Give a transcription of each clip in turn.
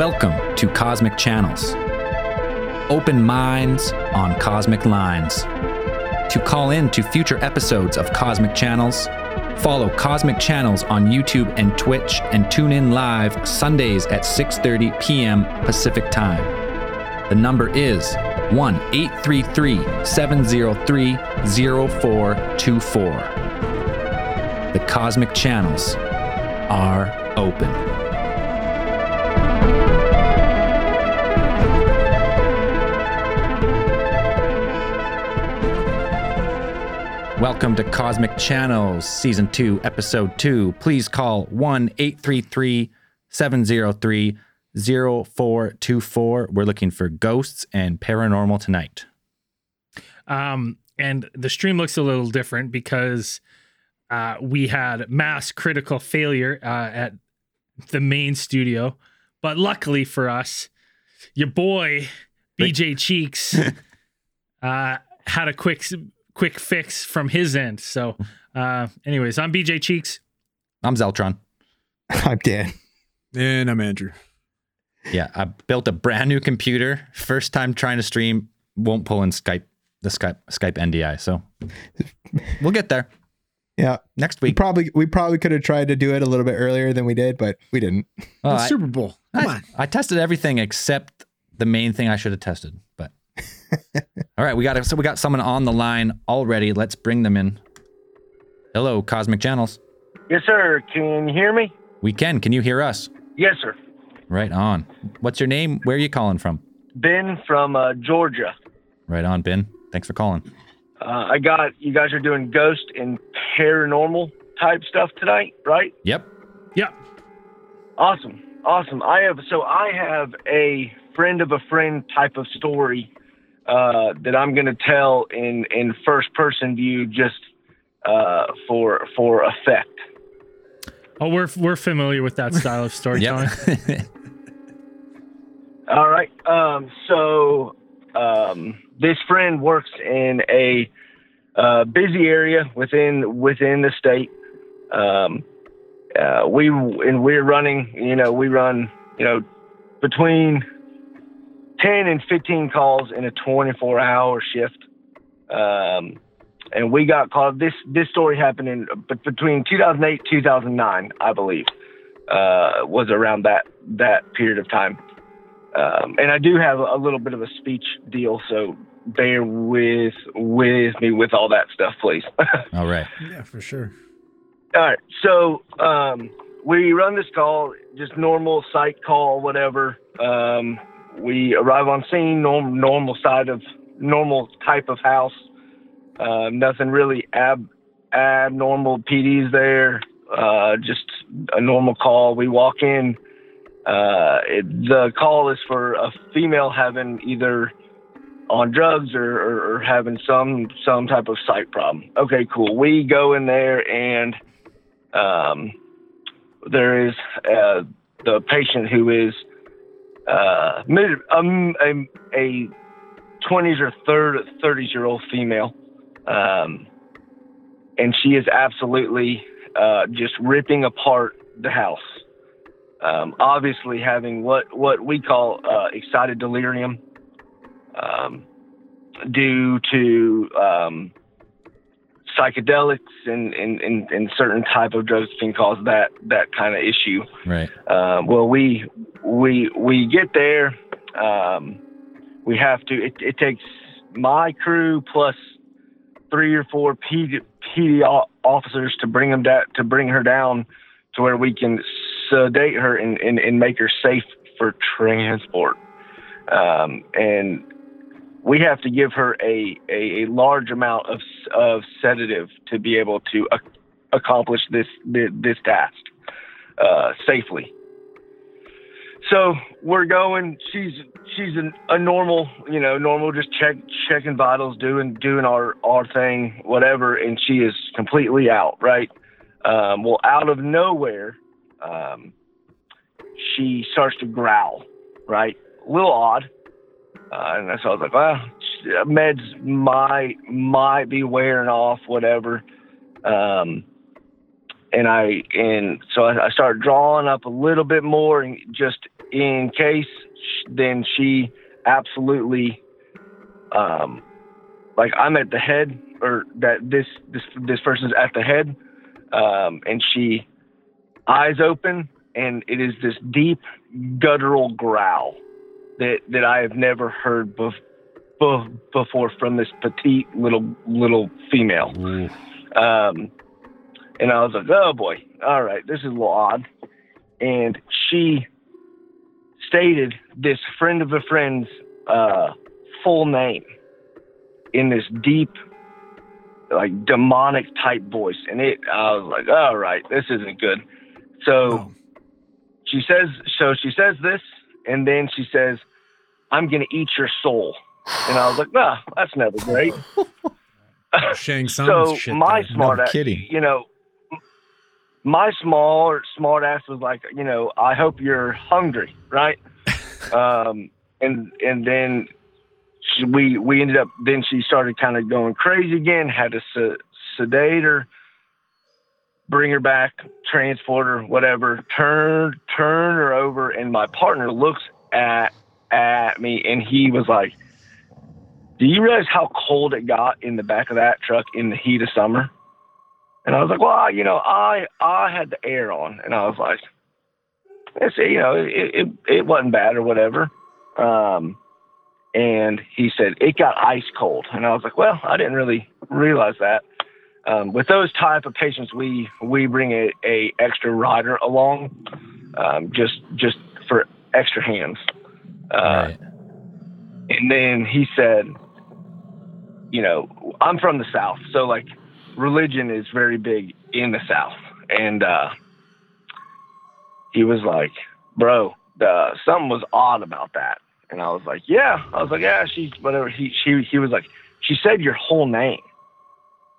Welcome to Cosmic Channels. Open minds on cosmic lines. To call in to future episodes of Cosmic Channels, follow Cosmic Channels on YouTube and Twitch and tune in live Sundays at 6:30 p.m. Pacific Time. The number is 1-833-703-0424. The Cosmic Channels are open. Welcome to Cosmic Channels, Season 2, Episode 2. Please call 1 833 703 0424. We're looking for ghosts and paranormal tonight. Um, and the stream looks a little different because uh, we had mass critical failure uh, at the main studio. But luckily for us, your boy BJ Cheeks uh, had a quick quick fix from his end. So, uh, anyways, I'm BJ Cheeks. I'm Zeltron. I'm Dan. And I'm Andrew. Yeah, I built a brand new computer. First time trying to stream, won't pull in Skype, the Skype Skype NDI. So we'll get there Yeah, next we week. probably we probably could have tried to do it a little bit earlier than we did, but we didn't. Well, It's I, Super Bowl. Come I, on. I tested everything except the main thing I should have tested. But all right, we got so we got someone on the line already. Let's bring them in. Hello, Cosmic Channels. Yes, sir. Can you hear me? We can. Can you hear us? Yes, sir. Right on. What's your name? Where are you calling from? Ben from uh, Georgia. Right on, Ben. Thanks for calling. Uh, I got you guys are doing ghost and paranormal type stuff tonight, right? Yep. Yep. Awesome, awesome. I have so I have a friend of a friend type of story uh, that I'm going to tell in in first person view, just uh, for for effect. Oh, we're we're familiar with that style of storytelling. Yep. All right. Um, so um, this friend works in a uh, busy area within within the state. Um, uh, we and we're running. You know, we run. You know, between ten and fifteen calls in a twenty-four hour shift. Um, and we got called. This this story happened in but between 2008 2009, I believe, uh, was around that that period of time. Um, and I do have a little bit of a speech deal, so bear with with me with all that stuff, please. All right. Yeah, for sure. all right, so um, we run this call, just normal site call, whatever. Um, we arrive on scene, norm, normal side of normal type of house. Uh, nothing really ab abnormal. PD's there. Uh, just a normal call. We walk in. Uh, it, the call is for a female having either on drugs or, or, or having some some type of sight problem. Okay, cool. We go in there and um, there is uh, the patient who is uh, mid, um, a, a 20s or 30s year old female. Um, and she is absolutely uh, just ripping apart the house. Um, obviously, having what, what we call uh, excited delirium um, due to um, psychedelics and, and, and, and certain type of drugs can cause that, that kind of issue. Right. Um, well, we we we get there. Um, we have to. It, it takes my crew plus three or four PD, PD officers to bring them da- to bring her down to where we can sedate her and, and, and make her safe for transport. Um, and we have to give her a, a, a large amount of of sedative to be able to ac- accomplish this this, this task uh, safely. So we're going. She's she's an, a normal, you know, normal, just check checking vitals, doing doing our our thing, whatever. And she is completely out, right? Um, well, out of nowhere, um, she starts to growl, right? A little odd. Uh, and so I was like, well, meds might might be wearing off, whatever. Um, and I and so I, I started drawing up a little bit more and just in case, then she absolutely, um, like I'm at the head, or that this this this person's at the head, um, and she eyes open, and it is this deep guttural growl that that I have never heard bef- bef- before from this petite little little female. Um, and I was like, oh boy, all right, this is a little odd. And she stated this friend of a friend's uh, full name in this deep, like demonic type voice. And it, I was like, all right, this isn't good. So Oh. she says, so she says this, and then she says, I'm going to eat your soul. And I was like, nah, that's never great. Shang Tsung's so shit my there. smart No ass, kidding. you know, my small smart ass was like, you know, I hope you're hungry, right? um, and and then she, we we ended up. Then she started kind of going crazy again. Had to se- sedate her, bring her back, transport her, whatever. Turn turn her over, and my partner looks at at me, and he was like. Do you realize how cold it got in the back of that truck in the heat of summer? And I was like, well, you know, I I had the air on, and I was like, it's you know, it it, it wasn't bad or whatever. Um, and he said it got ice cold, and I was like, well, I didn't really realize that. Um, with those type of patients, we we bring a, a extra rider along, um, just just for extra hands. Uh, right. and then he said, you know, I'm from the South, so like religion is very big in the South. And uh, he was like, bro, uh, something was odd about that. And I was like, yeah. I was like, yeah, she's whatever. He, she, he was like, she said your whole name.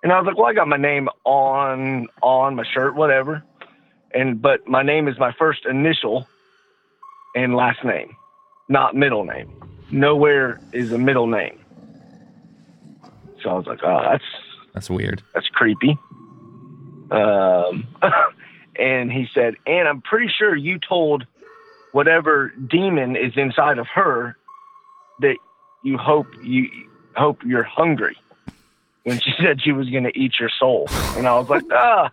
And I was like, well, I got my name on, on my shirt, whatever. And, but my name is my first initial and last name, not middle name nowhere is a middle name. So I was like, oh, that's That's weird. that's creepy. Um, and he said, and I'm pretty sure you told whatever demon is inside of her that you hope you hope you're hungry. When she said she was going to eat your soul, and I was like, ah,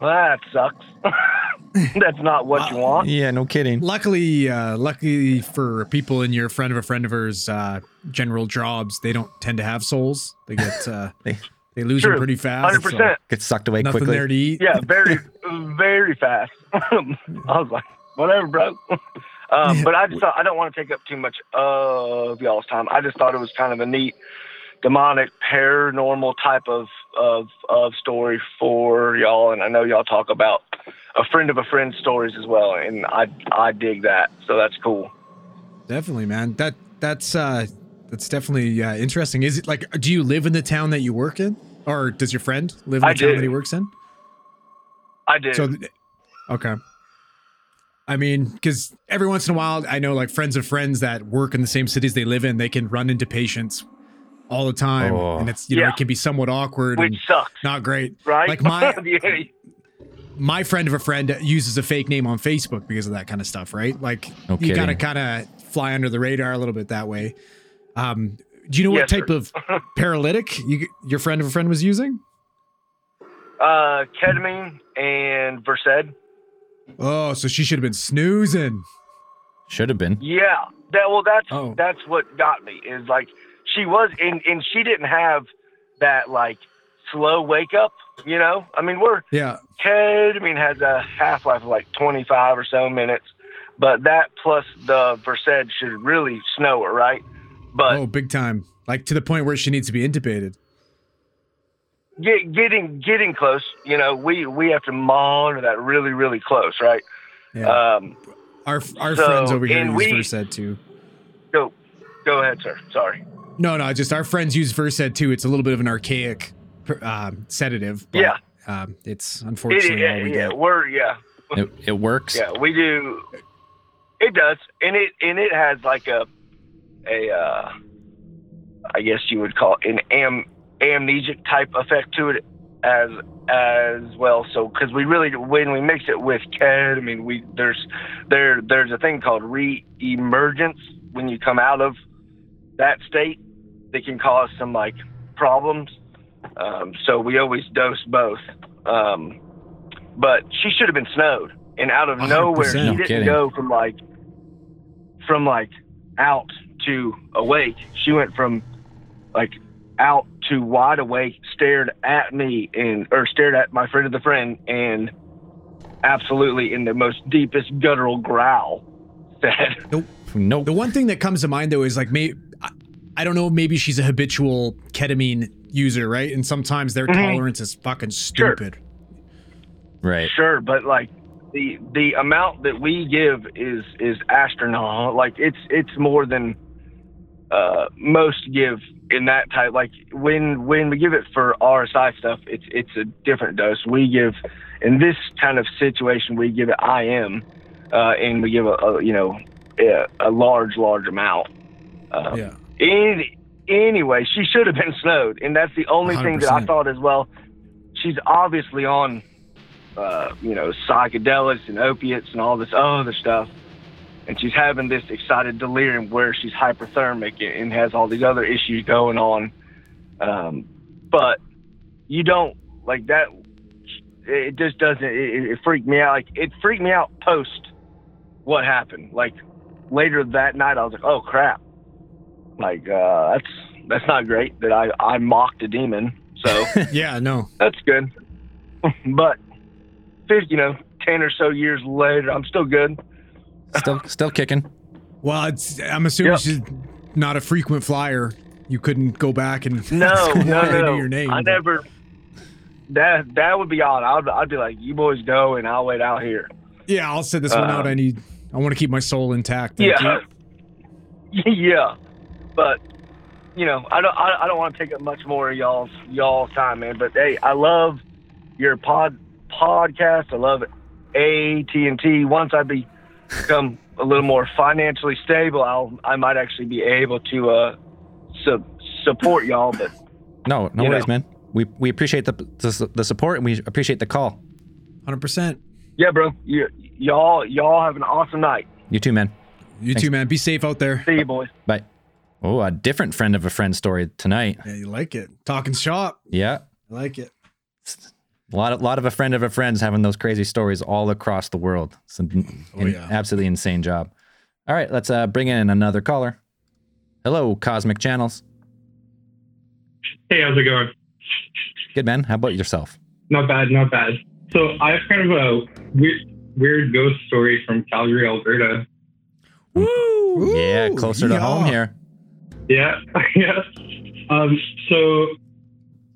well, that sucks. That's not what you want. Yeah, no kidding. Luckily, uh, luckily for people in your friend of a friend of hers uh, general jobs, they don't tend to have souls. They get uh, They- they lose True. them pretty fast. Hundred so percent. Get sucked away nothing quickly. there to eat. Yeah, very, very fast. I was like, whatever, bro. um, but I just thought I don't want to take up too much of y'all's time. I just thought it was kind of a neat, demonic, paranormal type of of of story for y'all. And I know y'all talk about a friend of a friend stories as well, and I I dig that. So that's cool. Definitely, man. That that's uh that's definitely uh, interesting. Is it like do you live in the town that you work in, or does your friend live in the I town do. that he works in? I do. So, th- okay. I mean, because every once in a while, I know like friends of friends that work in the same cities they live in, they can run into patients all the time, Oh. and it's you know Yeah. it can be somewhat awkward which and sucks, not great. right? Like my yeah, my friend of a friend uses a fake name on Facebook because of that kind of stuff, right? Like No you gotta kind of fly under the radar a little bit that way. Um, do you know what Yes, type of paralytic you, your friend of a friend was using? uh, ketamine and Versed. Oh, so she should have been snoozing. Should have been. Yeah, that well, that's Oh. that's what got me is like she was, and and she didn't have that like slow wake up. You know, I mean, we're Yeah. ketamine has a half life of like twenty five or so minutes, but that plus the Versed should really snow her, right? But oh, big time. Like to the point where she needs to be intubated. get, getting getting close, you know, we we have to monitor that really really close, right? Yeah. Um, our our so, friends over here use we- Versed too. go go ahead, sir. Sorry. No, no, just our friends use Versed too. It's a little bit of an archaic um, sedative. But, Yeah. Um, it's It, unfortunately all we yeah, get. we're yeah. It, it works. Yeah, we do. It does, and it and it has like a a uh, I guess you would call it an am amnesic type effect to it as as well. So because we really when we mix it with ketamine, we there's there there's a thing called re-emergence when you come out of that state that can cause some like problems. Um, so we always dose both. Um, but she should have been snowed, and out of 100%. nowhere, she didn't kidding. go from like from like out to awake. She went from like out to wide awake, stared at me and or stared at my friend of the friend, and absolutely in the most deepest guttural growl said, Nope. The one thing that comes to mind though is like maybe I don't know, maybe she's a habitual ketamine user, right? And sometimes their Mhm. tolerance is fucking Sure. stupid. Right. Sure, but like the the amount that we give is is astronomical. Like it's it's more than uh, most give in that type. Like when when we give it for RSI stuff, it's it's a different dose. We give in this kind of situation, we give it IM, uh, and we give a, a you know a, a large large amount. Uh, Yeah. any, anyway, she should have been snowed, and that's the only thing that I thought as well. She's obviously on, uh, you know, psychedelics and opiates and all this other stuff, and she's having this excited delirium where she's hyperthermic and has all these other issues going on. Um, but you don't like that. It just doesn't. It, it freaked me out. Like it freaked me out post what happened. Like later that night, I was like, oh crap like uh, that's that's not great that I I mocked a demon. So Yeah, no. that's good. but fifty, you know, ten or so years later, I'm still good. Still, still kicking. Well, it's I'm assuming Yep. she's not a frequent flyer. You couldn't go back and No, no, no. knew your name. I but- never. That that would be odd. I'd I'd be like, you boys go, and I'll wait out here. Yeah, I'll sit this one out. Um, I need I want to keep my soul intact. Thank yeah, you. yeah. But you know, I don't I, I don't want to take up much more of y'all's y'all's time, man. But hey, I love your pod podcast. I love AT and T. Once I be- become a little more financially stable, I'll I might actually be able to uh su- support y'all. But No, no worries, know. man. We we appreciate the, the the support and we appreciate the call. Hundred percent. yeah, bro, you, y'all y'all have an awesome night. You too, man. You too, man. Be safe out there. See you, boys. Bye. Oh, a different friend of a friend story tonight. Yeah, you like it. Talking shop. Yeah. I like it. A lot, of, lot of a friend of a friends having those crazy stories all across the world. It's an, Oh, an yeah. absolutely insane job. All right, let's uh, bring in another caller. Hello, Cosmic Channels. Hey, how's it going? Good man. How about yourself? Not bad, not bad. So I have kind of a weird, weird ghost story from Calgary, Alberta. Woo! yeah, closer to home here. Yeah, yeah. Um, so,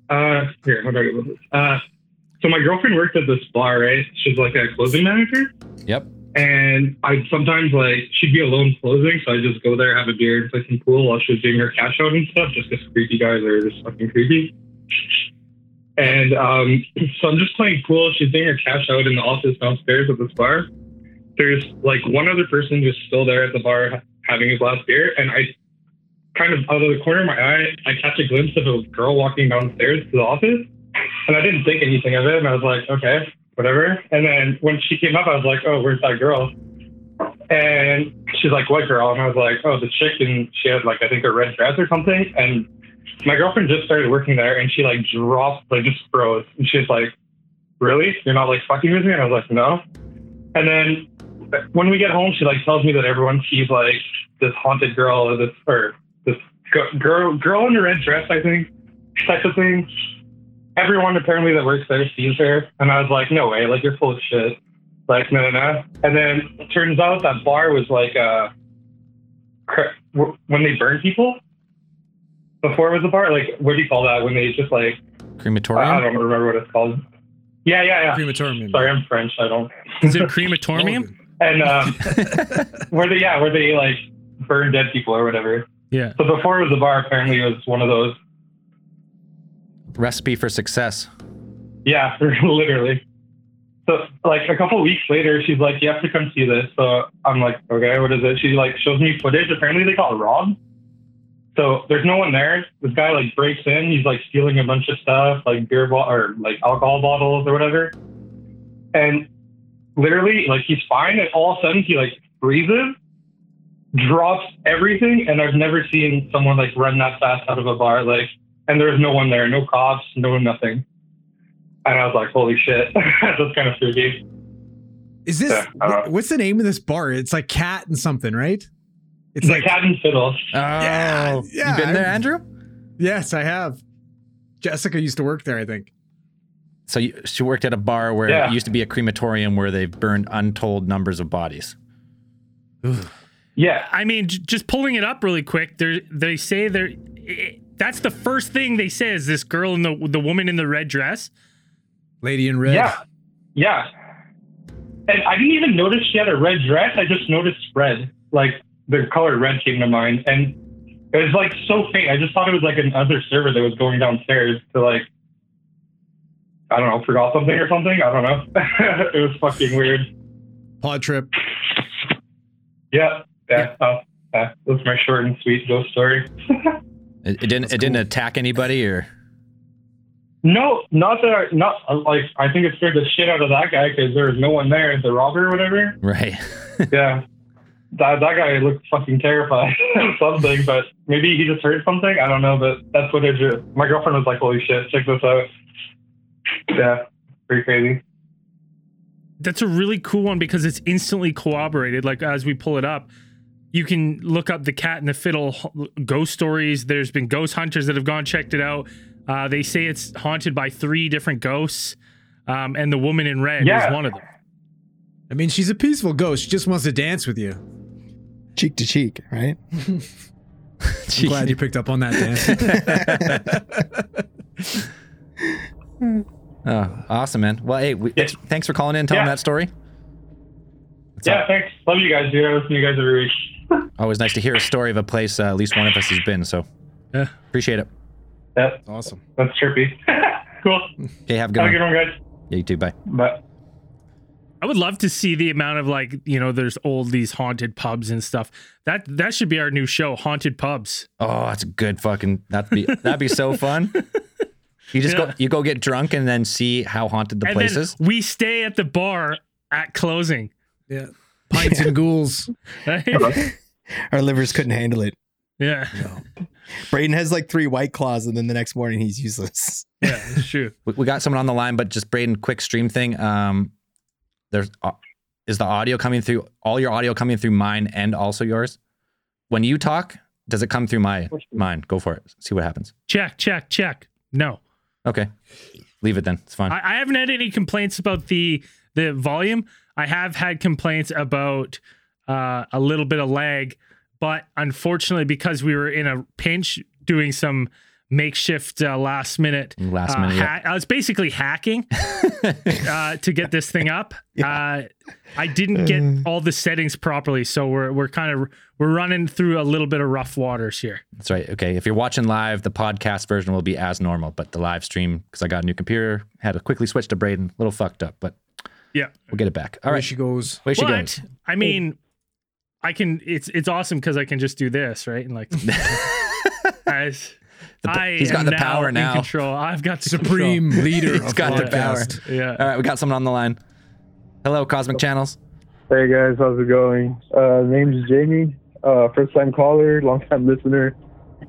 uh, here, how do I get with this? Uh, so my girlfriend worked at this bar, right? She's like a closing manager, Yep. and I'd sometimes like she'd be alone closing, so I'd just go there, have a beer, and play some pool while she was doing her cash out and stuff, just because creepy guys are just fucking creepy. And um, so I'm just playing pool. She's doing her cash out in the office downstairs at this bar. There's like one other person who's still there at the bar having his last beer, and I kind of out of the corner of my eye, I catch a glimpse of a girl walking downstairs to the office, and I didn't think anything of it, and I was like, okay, whatever. And then when she came up, I was like, oh, where's that girl? And she's like, what girl? And I was like, oh, the chick, and she had like I think a red dress or something, and my girlfriend just started working there, and she like dropped, like just froze, and she's like, really? You're not like fucking with me? And I was like, no. And then when we get home, she like tells me that everyone sees like this haunted girl or this or girl girl in a red dress, I think, type of thing. Everyone apparently that works there sees her, and I was like, no way, like you're full of shit. Like no, no, no. And then it turns out that bar was like uh, cr- when they burn people. Before it was a bar, like what do you call that? When they just like crematorium? I don't remember what it's called. Yeah, yeah, yeah. Crematorium. Sorry, I'm French. I don't. Is it crematorium? And uh, where they yeah, where they like burn dead people or whatever. Yeah. So before it was a bar, apparently it was one of those. Recipe for success. Yeah, literally. So like a couple weeks later, she's like, "You have to come see this." So I'm like, "Okay, what is it?" She like shows me footage. Apparently they got robbed. So there's no one there. This guy like breaks in. He's like stealing a bunch of stuff, like beer bottle or like alcohol bottles or whatever. And literally, like he's fine, and all of a sudden he like freezes, drops everything, and I've never seen someone like run that fast out of a bar. Like, and there's no one there, no cops, no nothing. And I was like, holy shit, that's kind of spooky. Is this Yeah, I what's the name of this bar? It's like cat and something, right? It's It's like like cat and fiddle. Oh, Yeah, yeah, you been there, I'm- Andrew? yes, I have. Jessica used to work there, I think. So you, she worked at a bar where Yeah. it used to be a crematorium where they burned untold numbers of bodies. Yeah, I mean, j- just pulling it up really quick. They they say they're. i that's the first thing they say is this girl in the the woman in the red dress. Lady in red. yeah, yeah. And I didn't even notice she had a red dress. I just noticed red, like the color red came to mind, and it was like so faint. I just thought it was like another server that was going downstairs to like, I don't know, forgot something or something. I don't know. it was fucking weird. Pod trip. Yeah, yeah. Oh, yeah. That's my short and sweet ghost story. It, it didn't. It didn't attack anybody, or No, not that. I, not like I think it scared the shit out of that guy because there was no one there, the robber or whatever. right? Yeah, that that guy looked fucking terrified of something, but maybe he just heard something. I don't know, but that's what it. Just, my girlfriend was like, "Holy shit, check this out." Yeah, pretty crazy. That's a really cool one because it's instantly corroborated. Like as we pull it up, you can look up the cat and the fiddle ghost stories. There's been ghost hunters that have gone checked it out. Uh, they say it's haunted by three different ghosts, um, and the woman in red Yeah. is one of them. I mean, she's a peaceful ghost. She just wants to dance with you. cheek to cheek, right? I'm glad you picked up on that, Dan. Oh, awesome, man. Well, hey, we, thanks, thanks for calling in and telling Yeah. that story. yeah, thanks. Love you guys, dude. I listen to you guys every week. Always nice to hear a story of a place uh, at least one of us has been. So Yeah. appreciate it. Yeah, awesome. that's trippy. cool. Okay, have a good Have a one. good one, guys. Yeah, you too. Bye. Bye. I would love to see the amount of like you know there's old these haunted pubs and stuff. That that should be our new show, haunted pubs. Oh, that's a good fucking. That'd be that'd be so fun. You just Yeah. go you go get drunk and then see how haunted the and place then is. we stay at the bar at closing. Yeah. Pints and ghouls. Our livers couldn't handle it. yeah, No. Braden has like three white claws, and then the next morning he's useless. yeah, it's true. We, we got someone on the line, but just Braden, quick stream thing. Um, there's uh, is the audio coming through all your audio coming through mine and also yours. When you talk, does it come through my mine? Go for it. See what happens. Check, check, check. No, Okay, leave it then. It's fine. I, I haven't had any complaints about the the volume. I have had complaints about uh, a little bit of lag, but unfortunately, because we were in a pinch doing some makeshift uh, last minute, Last uh, minute, yeah. ha- I was basically hacking uh, to get this thing up. Uh, I didn't get all the settings properly, so we're we're kind of we're running through a little bit of rough waters here. That's right. Okay. If you're watching live, the podcast version will be as normal, but the live stream, because I got a new computer, had to quickly switch to Braden. A little fucked up, but Yeah. we'll get it back. All There right. she goes. Way she but goes. I mean, I can. It's it's awesome because I can just do this, right? And like, guys, The p- I he's got the now power in now. control. I've got the Supreme leader He's of got the power. podcast. Yeah. All right. We got someone on the line. Hello, Cosmic Channels. Hey guys, how's it going? Uh, name's Jamie. Uh, first time caller, long time listener.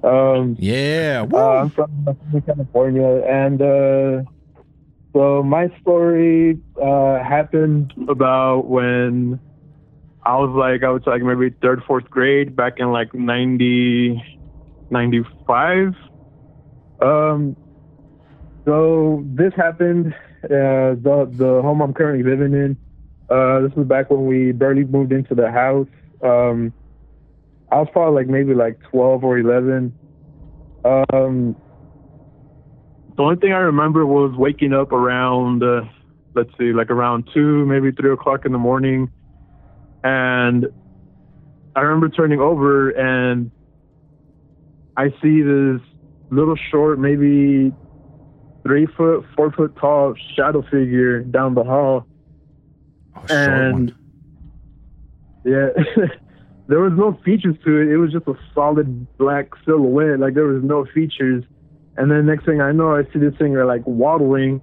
Um, Yeah. Woo. uh, I'm from California, and uh, so my story uh, happened about when I was like, I was like maybe third, fourth grade back in like 90, 95. Um, so this happened. Uh, the the home I'm currently living in. Uh, this was back when we barely moved into the house. Um, I was probably like maybe like 12 or 11. Um, the only thing I remember was waking up around, uh, let's see, like around two, maybe three o'clock in the morning. And I remember turning over and I see this little short, maybe three foot, four foot tall shadow figure down the hall Oh, and one. yeah there was no features to it. It was just a solid black silhouette. Like there was no features. And then next thing I know, I see this thing like waddling,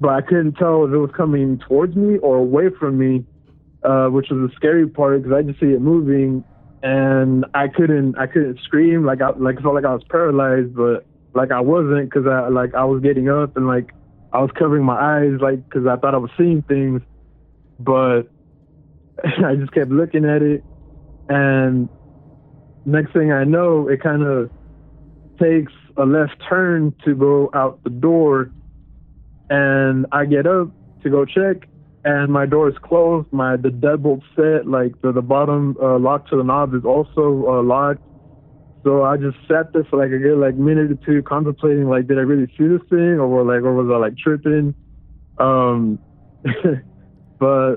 but I couldn't tell if it was coming towards me or away from me, uh, which was the scary part because I just see it moving, and I couldn't I couldn't scream like I like felt like I was paralyzed, but like I wasn't because I like I was getting up and like I was covering my eyes like because I thought I was seeing things, but I just kept looking at it, and next thing I know, it kind of takes a left turn to go out the door, and I get up to go check, and my door is closed. My the deadbolt set, like the the bottom uh, lock to the knob, is also uh, locked. So I just sat there for like a good like minute or two, contemplating like, did I really see this thing, or like, or was I like tripping? Um, but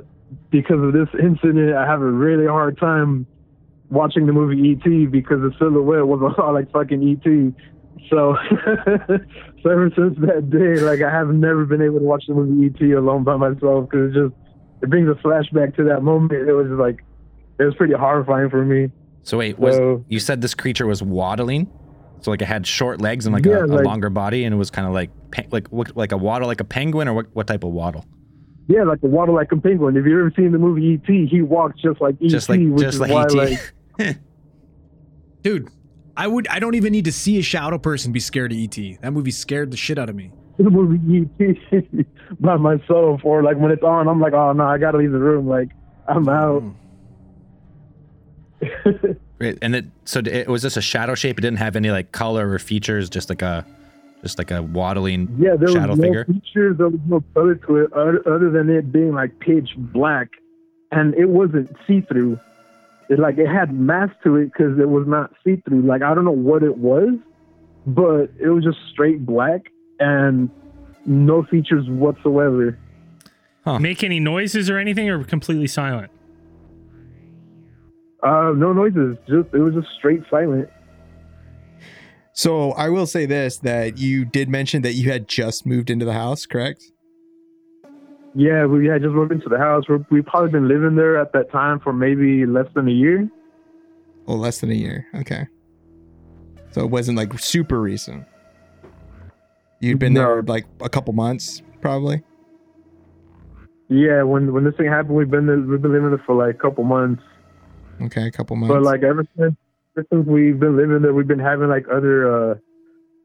because of this incident, I have a really hard time watching the movie E.T. because the silhouette was a lot like fucking E.T. So, so ever since that day, like I have never been able to watch the movie E.T. alone by myself because it just it brings a flashback to that moment. It was like it was pretty horrifying for me. So wait, was So- you said this creature was waddling? So like it had short legs and like Yeah, a, a like- longer body, and it was kind of like like like a waddle, like a penguin, or what, what type of waddle? Yeah, like a waddle like a penguin. If you've ever seen the movie E.T., he walks just like E.T., Just like which just is like why like Dude, I would I don't even need to see a shadow person be scared of ET. That movie scared the shit out of me. the movie E.T. by myself, or like when it's on, I'm like, oh no, I gotta leave the room. Like I'm out. Mm. Right, and it so it was just a shadow shape. It didn't have any like color or features. Just like a just like a waddling Yeah, there shadow was no figure. features. There was no color to it other, other than it being like pitch black, and it wasn't see through. It like it had mass to it because it was not see through. Like I don't know what it was, but it was just straight black and no features whatsoever. Make any noises or anything, or completely silent? Uh, no noises. Just it was just straight silent. So I will say this: that you did mention that you had just moved into the house, correct? Yeah, we had just moved into the house. We're, we've probably been living there at that time for maybe less than a year. Well, less than a year. Okay. So it wasn't like super recent. You'd been there like a couple months, probably. Yeah, when when this thing happened, we've been there, we've been living there for like a couple months. Okay, a couple months. But like ever since, ever since we've been living there, we've been having like other uh,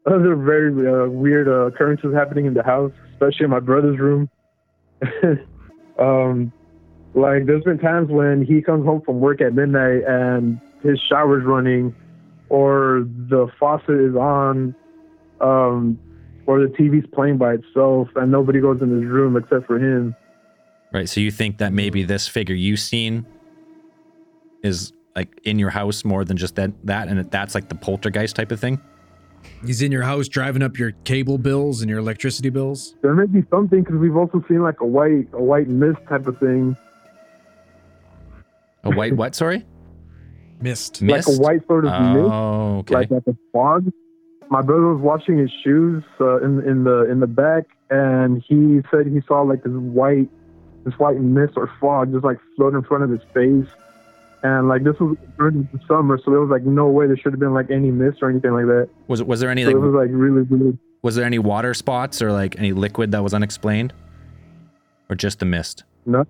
other very uh, weird uh, occurrences happening in the house, especially in my brother's room. um, like there's been times when he comes home from work at midnight and his shower's running, or the faucet is on, um, or the TV's playing by itself, and nobody goes in his room except for him. Right. So you think that maybe this figure you've seen is like in your house more than just that that and that's like the poltergeist type of thing? He's in your house driving up your cable bills and your electricity bills. There may be something because we've also seen like a white a white mist type of thing. A white what, sorry? Mist. Mist? like a white sort of mist, Oh, okay. like like a fog. My brother was washing his shoes uh, in in the in the back, and he said he saw like this white this white mist or fog just like float in front of his face. And like this was during the summer, so there was like no way there should have been like any mist or anything like that. was was there any So like it was like really weird. was there any water spots or like any liquid that was unexplained? Or just the mist? No,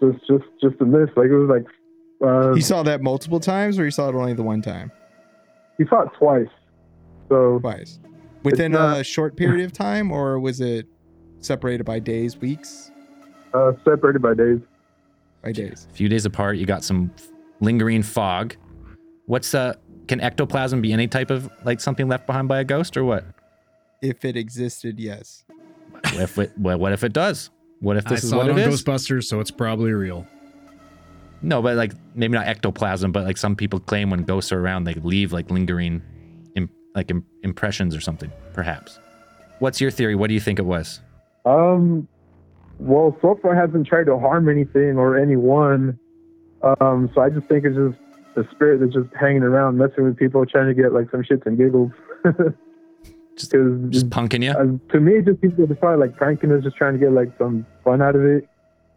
just just just a mist. Like it was like uh, you saw that multiple times, or you saw it only the one time? he saw it twice. So Twice. Within not- a short period of time, or was it separated by days, weeks? uh, separated by days. By days. A few days apart, you got some lingering fog. What's uh can ectoplasm be any type of like something left behind by a ghost or what? If it existed, yes. What if it what, what if it does? What if I this is saw what it on it is? Ghostbusters, so it's probably real. No, but like maybe not ectoplasm, but like some people claim when ghosts are around, they leave like lingering, Im- like Im- impressions or something. Perhaps. What's your theory? What do you think it was? Um, well, so far hasn't tried to harm anything or anyone. Um, so I just think it's just the spirit that's just hanging around, messing with people, trying to get like some shits and giggles. Just- Just punking you? uh, to me, it just seems like it's probably like pranking us, just trying to get like some fun out of it.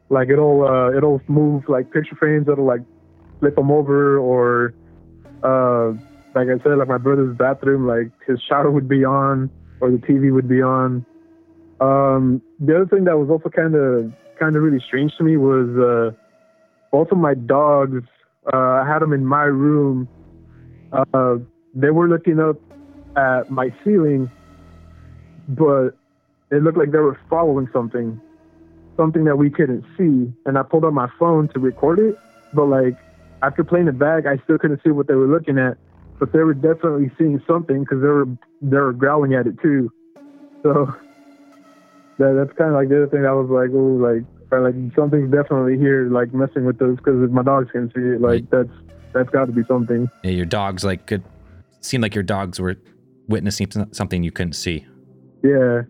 Like it'll uh, it'll move like picture frames that'll like flip them over, or uh, like I said, like my brother's bathroom, like his shower would be on, or the TV would be on. Um, the other thing that was also kind of kind of really strange to me was uh, both of my dogs. Uh, I had them in my room. Uh, they were looking up at my ceiling, but it looked like they were following something, something that we couldn't see. And I pulled out my phone to record it, but like after playing it back, I still couldn't see what they were looking at. But they were definitely seeing something because they were they were growling at it too. So that, that's kind of like the other thing. I was like, oh, like or like something's definitely here, like messing with those because if my dogs can see it, like Right. that's that's got to be something. Yeah, your dogs like could seem like your dogs were witnessing something you couldn't see. Yeah.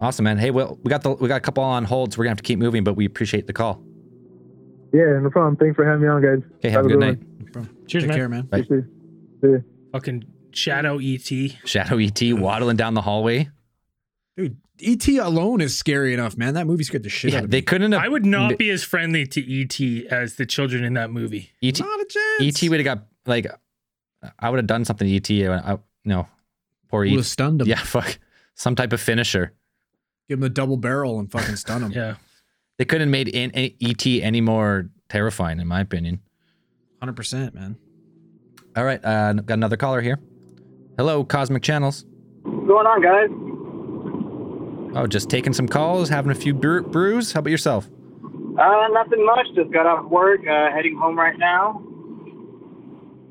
Awesome, man. Hey, well, we got the we got a couple on hold, so we're gonna have to keep moving, but we appreciate the call. Yeah, no problem. Thanks for having me on, guys. Okay, have, a good one. night. Bro, Cheers, Take man. care, man. Bye. You too. Fucking Shadow E ET. Shadow ET waddling down the hallway. Dude, ET alone is scary enough, man. That movie scared the shit Yeah, out of they me. couldn't have. I would not be as friendly to ET as the children in that movie. ET. Not a chance. ET would have got like, I would have done something to ET. I, I, no, poor would ET. have stunned him. Yeah, fuck, some type of finisher. Give him the double barrel and fucking stun him. Yeah. They couldn't have made in, in, ET any more terrifying, in my opinion. 100%, man. All right, uh, got another caller here. Hello, Cosmic Channels. What's going on, guys? Oh, just taking some calls, having a few brew- brews. How about yourself? Uh, nothing much. Just got off work, uh, heading home right now.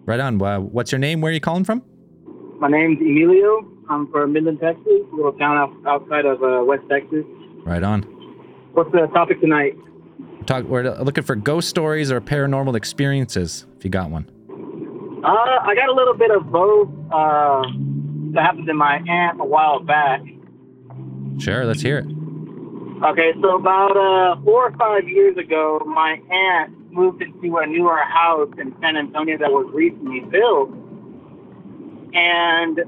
Right on. Uh, what's your name? Where are you calling from? My name's Emilio. I'm from Midland, Texas, a little town out, outside of uh, West Texas. Right on. What's the topic tonight? Talk. We're looking for ghost stories or paranormal experiences. If you got one. Uh, I got a little bit of both. Uh, that happened to my aunt a while back. Sure, let's hear it. Okay, so about uh, four or five years ago, my aunt moved into a newer house in San Antonio that was recently built. And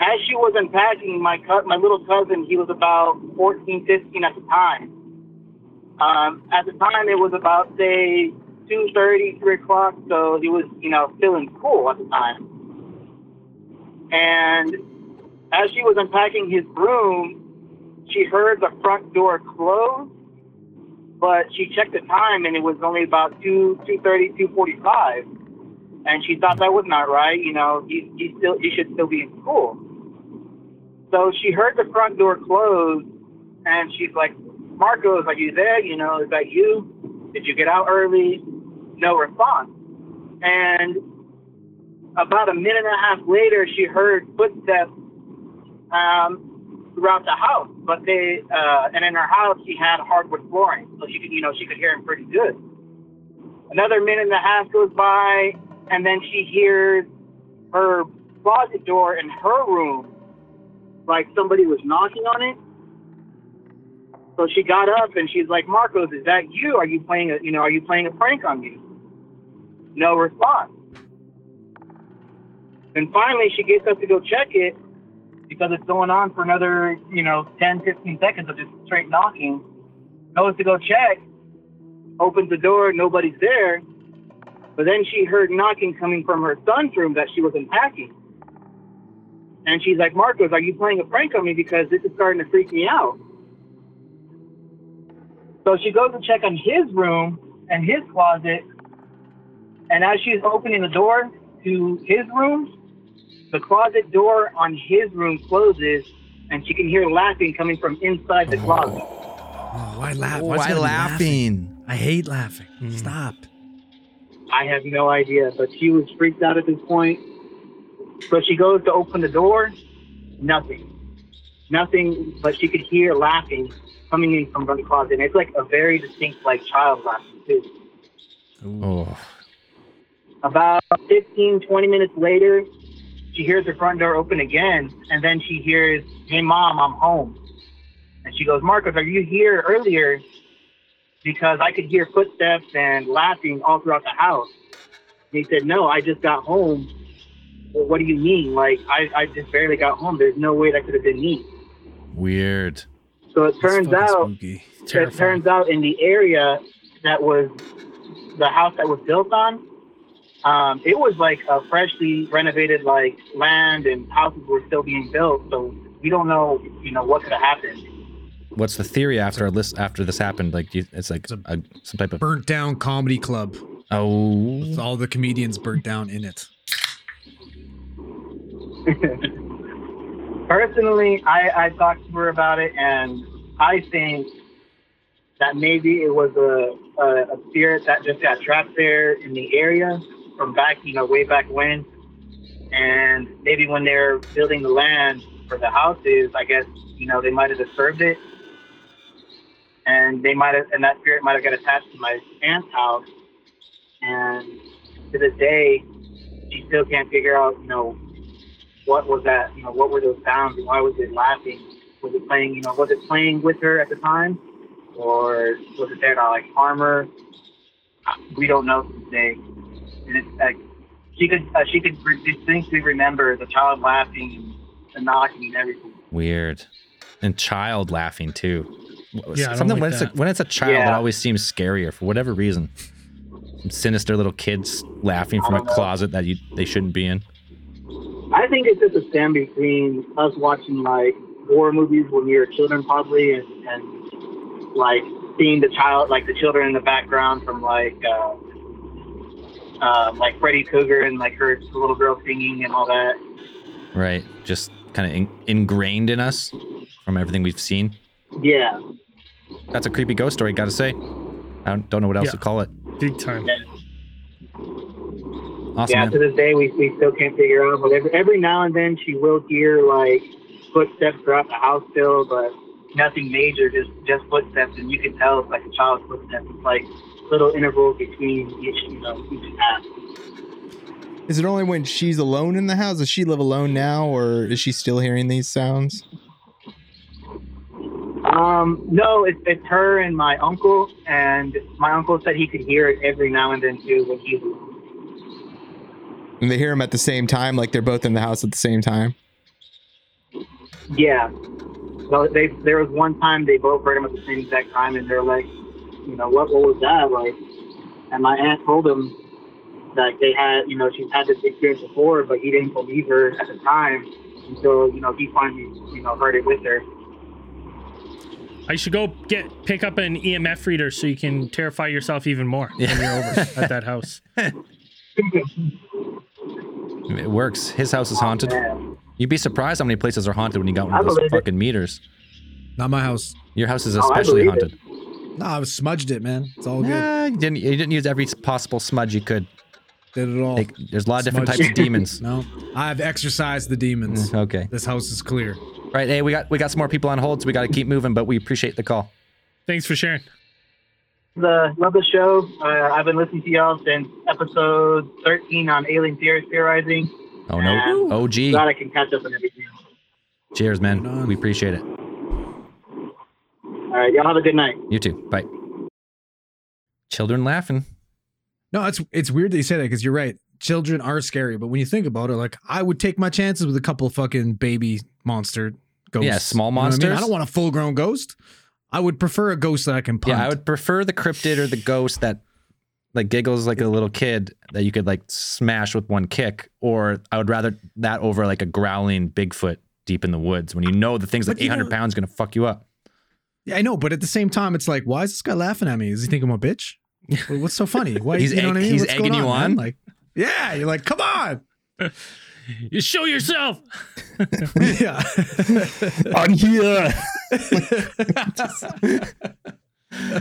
as she was unpacking, my co- my little cousin, he was about 14, 15 at the time. Um, at the time, it was about, say, 2.30, 3 o'clock, so he was, you know, feeling cool at the time. And as she was unpacking his room, she heard the front door close, but she checked the time and it was only about 2, 2.30, 2.45. And she thought that was not right. You know, he, he still he should still be in school. So she heard the front door close and she's like, Marcos, are you there? You know, is that you? Did you get out early? No response. And about a minute and a half later, she heard footsteps um, throughout the house. But they, uh, and in her house, she had hardwood flooring, so she could, you know, she could hear him pretty good. Another minute and a half goes by, and then she hears her closet door in her room, like somebody was knocking on it. So she got up and she's like, Marcos, is that you? Are you playing a, you know, are you playing a prank on me? No response. And finally, she gets up to go check it because it's going on for another, you know, 10, 15 seconds of just straight knocking. Goes to go check, opens the door, nobody's there. But then she heard knocking coming from her son's room that she was unpacking. And she's like, Marcos, are you playing a prank on me? Because this is starting to freak me out. So she goes to check on his room and his closet. And as she's opening the door to his room, the closet door on his room closes and she can hear laughing coming from inside the closet. Oh, why laugh? Oh, why gotta laughing? I hate laughing. Mm. Stop. I have no idea, but she was freaked out at this point. So she goes to open the door, nothing. Nothing, but she could hear laughing coming in from the closet. And it's like a very distinct, like child laughing, too. Oh, About 15, 20 minutes later, she hears her front door open again, and then she hears, Hey, mom, I'm home. And she goes, Marcos, are you here earlier? Because I could hear footsteps and laughing all throughout the house. And he said, No, I just got home. Well, what do you mean? Like, I, I just barely got home. There's no way that could have been me. weird. So it turns out it turns out in the area that was the house that was built on, um, it was like a freshly renovated like land and houses were still being built. So we don't know, you know, what could have happened. What's the theory after this after this happened? Like, it's like It's a a, some type of Burnt down comedy club. oh, With all the comedians burnt down in it. Personally, I, I talked to her about it, and I think that maybe it was a, a, a spirit that just got trapped there in the area from back, you know, way back when. And maybe when they're building the land for the houses, I guess, you know, they might have disturbed it. And they might have, and that spirit might have got attached to my aunt's house. And to this day, she still can't figure out, you know, what was that? You know, what were those sounds and why was it laughing? Was it playing? You know, was it playing with her at the time, or was it there to like harm her? We don't know to this day. And like she could uh, she could distinctly remember the child laughing and knocking and everything. weird. And child laughing too. Yeah, Something like when it's a, when it's a child, it always seems scarier for whatever reason. Some sinister little kids laughing from a know. closet that you they shouldn't be in. I think it's just a stand between us watching like horror movies when we were children, probably, and, and like seeing the child, like the children in the background from like uh, uh, like Freddy Krueger and like her little girl singing and all that. Right. Just kind of in, ingrained in us from everything we've seen. Yeah, That's a creepy ghost story, gotta say. I don't, don't know what else Yeah. to call it. Big time. Awesome. yeah. man. To this day, we, we still can't figure out. But every, every now and then, she will hear like footsteps throughout the house still, but nothing major. Just just footsteps, and you can tell it's like a child's footsteps. It's like little intervals between each you know each path. Is it only when she's alone in the house? Does she live alone now, or is she still hearing these sounds? Um, no, it's, it's her and my uncle, and my uncle said he could hear it every now and then too when he's alone. And they hear them at the same time, like they're both in the house at the same time. Yeah. Well, they there was one time they both heard him at the same exact time, and they're like, you know, what what was that like? And my aunt told him that they had, you know, she's had this experience before, but he didn't believe her at the time until you know he finally, you know, heard it with her. I should go get pick up an EMF reader so you can terrify yourself even more when you're over at that house. It works. His house is oh, haunted. Man. You'd be surprised how many places are haunted when you got one of those believe it. fucking meters. Not my house. Your house is Oh, especially believe it. haunted. No, I smudged it, man. It's all good. You didn't. You didn't use every possible smudge you could. Did it all. Like, there's a lot of different types of demons. No, I've exercised the demons. Okay. This house is clear. Right. Hey, we got we got some more people on hold, so we got to keep moving. But we appreciate the call. Thanks for sharing. The love the show. Uh, I've been listening to y'all since episode 13 on alien theories theorizing. Oh no. And OG. Glad I can catch up on everything. Cheers, man. We appreciate it. All right, y'all have a good night. You too. Bye. Children laughing. No, it's it's weird that you say that because you're right. Children are scary, but when you think about it, like I would take my chances with a couple fucking baby monster ghosts. Yeah, small You know what I mean? monsters. I don't want a full grown ghost. I would prefer a ghost that I can punt. Yeah, I would prefer the cryptid or the ghost that like giggles like a little kid that you could like smash with one kick, or I would rather that over like a growling Bigfoot deep in the woods when you know the thing's like 800 know- pounds gonna fuck you up. Yeah, I know, but at the same time, it's like, why is this guy laughing at me? Does he think I'm a bitch? What's so funny? Why, He's you know egg- what I mean? he's What's going egging you man? on? Like, yeah, you're like, come on. You show yourself. yeah. On here.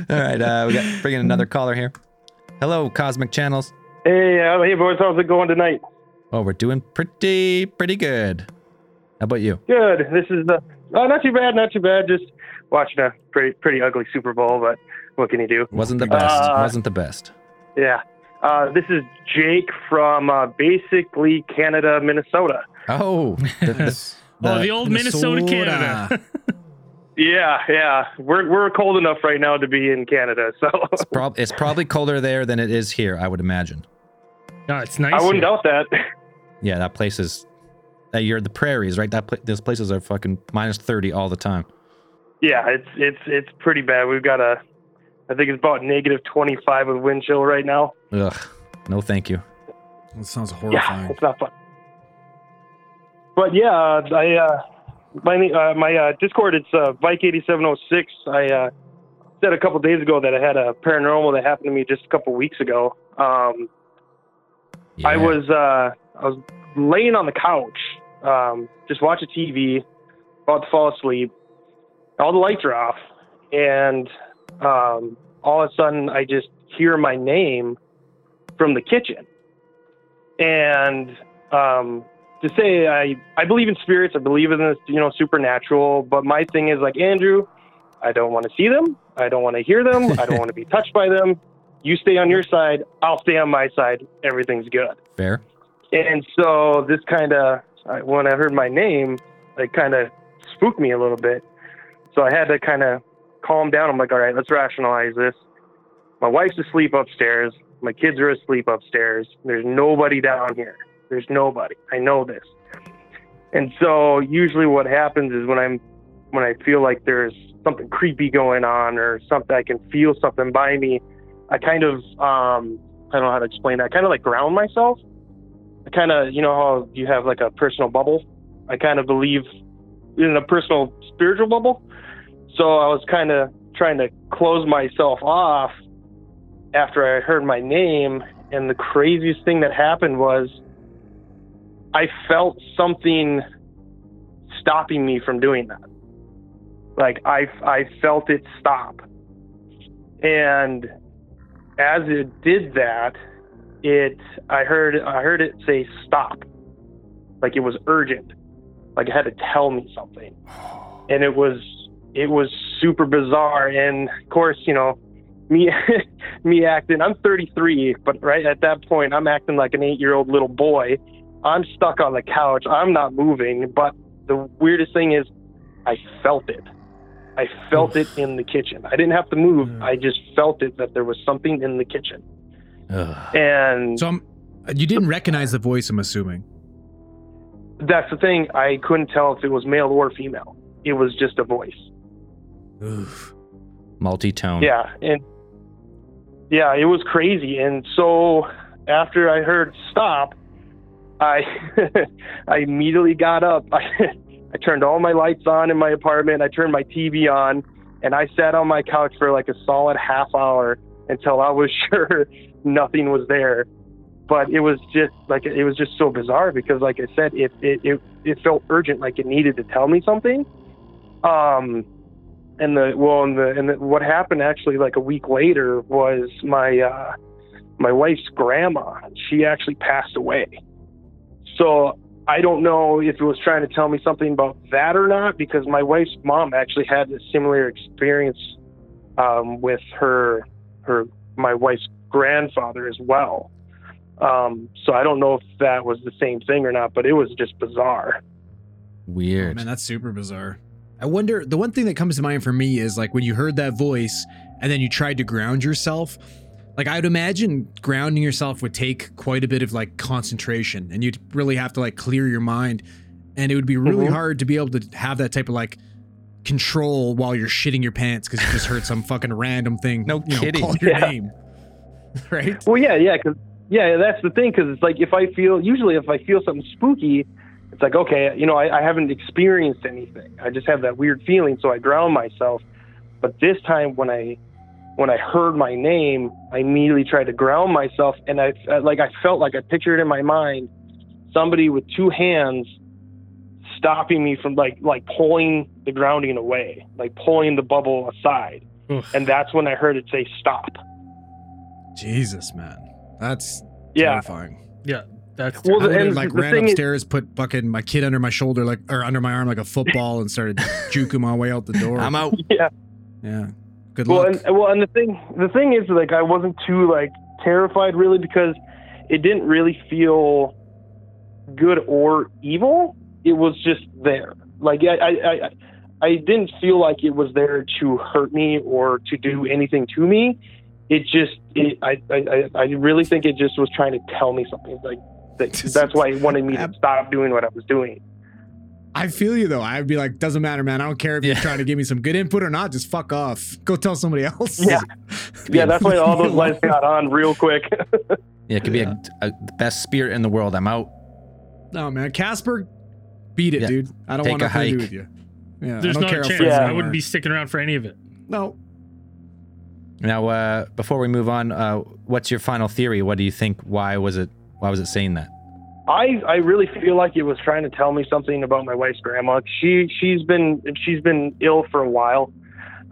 All right, uh, we got bringing another caller here. Hello, Cosmic Channels. Hey, uh, hey, boys, how's it going tonight? Oh, we're doing pretty pretty good. How about you? Good. This is the. Oh, not too bad, not too bad. Just watching a pretty pretty ugly Super Bowl, but what can you do? Wasn't the best. Uh, Wasn't the best. Yeah. Uh, this is Jake from uh, basically Canada, Minnesota. Oh, the, the, oh, the old Minnesota, Canada. Yeah, yeah. We're we're cold enough right now to be in Canada, so it's, prob- it's probably colder there than it is here. I would imagine. no, it's nice. I wouldn't here. doubt that. Yeah, that place is. Uh, you're the prairies, right? That pla- those places are fucking minus thirty all the time. Yeah, it's it's it's pretty bad. We've got a I think it's about negative 25 with wind chill right now. Ugh. No, thank you. That sounds horrifying. Yeah, horrifying. it's not fun. But yeah, uh, I uh, my uh, my uh, Discord it's uh, Vike eighty seven oh six. I uh, said a couple days ago that I had a paranormal that happened to me just a couple weeks ago. Um, I was uh, I was laying on the couch, um, just watching TV, about to fall asleep. All the lights are off, and um, all of a sudden I just hear my name from the kitchen. And um, to say I I believe in spirits, I believe in this, you know, supernatural. But my thing is like Andrew, I don't want to see them. I don't want to hear them. I don't want to be touched by them. You stay on your side. I'll stay on my side. Everything's good. Fair. And so this kind of, when I heard my name, it kind of spooked me a little bit. So I had to kind of calm down. I'm like, all right, let's rationalize this. My wife's asleep upstairs. My kids are asleep upstairs. There's nobody down here. There's nobody. I know this. And so usually what happens is when I'm, when I feel like there's something creepy going on or something, I can feel something by me. I kind of, um, I don't know how to explain that. I kind of like ground myself. I kind of, you know how you have like a personal bubble. I kind of believe in a personal spiritual bubble. So I was kind of trying to close myself off after I heard my name. And the craziest thing that happened was I felt something stopping me from doing that. Like I, I felt it stop. And as it did that, it I heard I heard it say stop. Like it was urgent. Like it had to tell me something. And it was it was super bizarre and of course, you know, me me acting I'm 33, but right at that point I'm acting like an 8-year-old little boy. I'm stuck on the couch. I'm not moving, but the weirdest thing is I felt it. I felt it in the kitchen. I didn't have to move. Mm. I just felt it that there was something in the kitchen. Ugh. And So I'm, you didn't recognize the voice, I'm assuming. that's the thing. I couldn't tell if it was male or female. It was just a voice. Oof. Multi-tone. Yeah, and yeah, it was crazy. And so after I heard stop, I I immediately got up. I, I turned all my lights on in my apartment. I turned my TV on, and I sat on my couch for like a solid half hour until I was sure nothing was there. But it was just like it was just so bizarre because, like I said, it it it, it felt urgent, like it needed to tell me something. Um, and the well, and the and the, what happened actually like a week later was my uh, my wife's grandma. She actually passed away. So I don't know if it was trying to tell me something about that or not, because my wife's mom actually had a similar experience um, with her her my wife's grandfather as well. Um, so I don't know if that was the same thing or not, but it was just bizarre. Weird. Oh, Man, that's super bizarre. I wonder, the one thing that comes to mind for me is like when you heard that voice and then you tried to ground yourself. Like I would imagine grounding yourself would take quite a bit of like concentration and you'd really have to like clear your mind. And it would be really Mhm. hard to be able to have that type of like control while you're shitting your pants because you just heard some fucking random thing. No you know, kidding. call your Yeah. name. Right? Well, yeah, yeah, because yeah, that's the thing. Because it's like if I feel usually if I feel something spooky, it's like okay, you know, I, I haven't experienced anything. I just have that weird feeling, so I ground myself. But this time, when I when I heard my name, I immediately tried to ground myself, and I I- like I felt like I pictured in my mind somebody with two hands stopping me from like like pulling the grounding away, like pulling the bubble aside, Oof. and that's when I heard it say stop. Jesus, man. That's Yeah. terrifying. yeah, that's Well, I would have and like the ran thing is- upstairs, put fucking my kid under my shoulder, like or under my arm, like a football, and started juking my way out the door. I'm out. Yeah. Yeah. Good Well, luck. and well, and the thing, the thing is, like, I wasn't too like terrified really because it didn't really feel good or evil. It was just there. Like, I, I, I, I didn't feel like it was there to hurt me or to do anything to me. It just, it, I, I, I- I really think it just was trying to tell me something. Like, that, that's why he wanted me to stop doing what I was doing. I feel you though. I'd be like, doesn't matter, man. I don't care if you're Yeah. trying to give me some good input or not. Just fuck off. Go tell somebody else. Yeah. Yeah, that's why all those lights got on real quick. Yeah, it could be a, a the best spirit in the world. I'm out. No, man. Casper, beat it, Yeah. dude. I don't Take want a nothing to do hike. with you. Yeah, There's I don't no care chance. Yeah. I wouldn't be sticking around for any of it. No. Now, uh, before we move on, uh, what's your final theory? What do you think? Why was it? Why was it saying that? I I really feel like it was trying to tell me something about my wife's grandma. She she's been she's been ill for a while.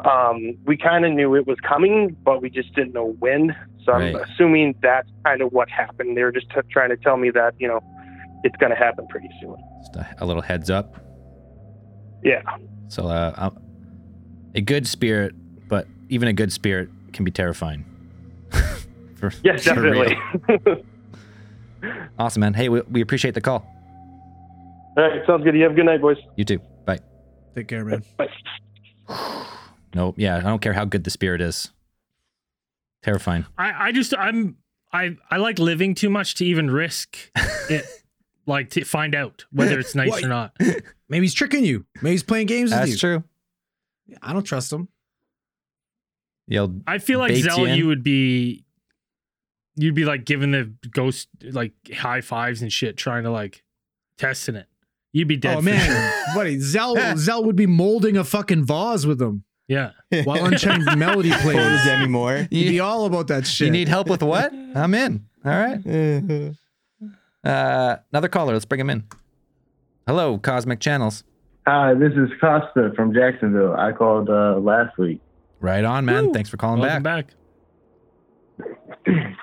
Um, we kind of knew it was coming, but we just didn't know when. So I'm assuming that's kind of what happened. They were just t- trying to tell me that you know it's going to happen pretty soon. Just a, a little heads up. Yeah. So, uh, uh, a good spirit, but even a good spirit can be terrifying. For- Yes, for definitely. Awesome, man. Hey, we, we appreciate the call. All right, sounds good. You have a good night, boys. You too. Bye. Take care, man. No, yeah, I don't care how good the spirit is. Terrifying. I, I just I'm I I like living too much to even risk it. like to find out whether it's nice What? or not. Maybe he's tricking you. Maybe he's playing games with you. That's true. I don't trust him. You'll I feel like Baits Zell, in? you would be you'd be like giving the ghost like high fives and shit, trying to like testing it. You'd be dead. oh for man, sure. buddy, Zell Zell would be molding a fucking vase with him Yeah. while Unchained Melody Photos plays. anymore. You'd be all about that shit. you need help with what? I'm in. All right. Uh, another caller. Let's bring him in. Hello, Cosmic Channels. Hi, this is Costa from Jacksonville. I called uh, last week. Right on, man. Woo. Thanks for calling Welcome back. back.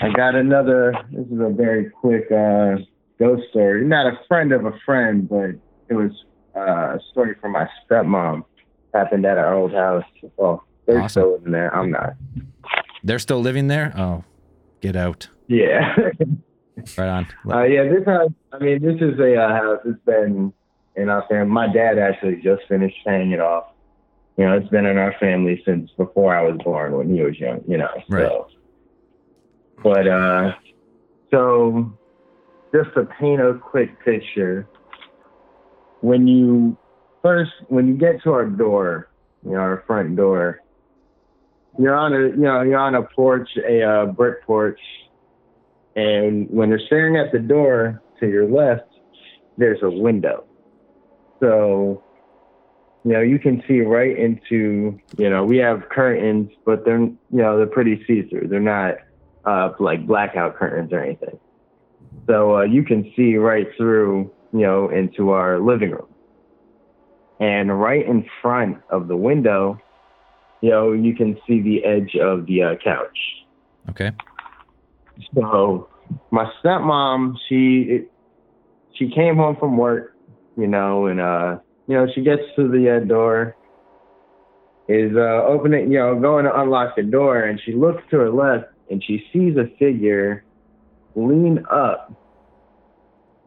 I got another. This is a very quick uh, ghost story. Not a friend of a friend, but it was uh, a story from my stepmom. Happened at our old house. Well, they're Awesome. still living there. I'm not. They're still living there? Oh, get out. Yeah. Right on. uh, yeah. This house. I mean, this is a uh, house. It's been in our family. My dad actually just finished paying it off. You know, it's been in our family since before I was born when he was young. You know. Right. So. But uh, so just to paint a quick picture, when you first when you get to our door, you know, our front door, you're on a you know you're on a porch, a uh, brick porch, and when you're staring at the door to your left, there's a window. So you know you can see right into you know we have curtains, but they're you know they're pretty see-through. They're not uh, like blackout curtains or anything. So uh, you can see right through, you know, into our living room. And right in front of the window, you know, you can see the edge of the uh, couch. Okay. So my stepmom, she she came home from work, you know, and uh, you know, she gets to the uh, door, is uh, opening, you know, going to unlock the door, and she looks to her left, and she sees a figure lean up,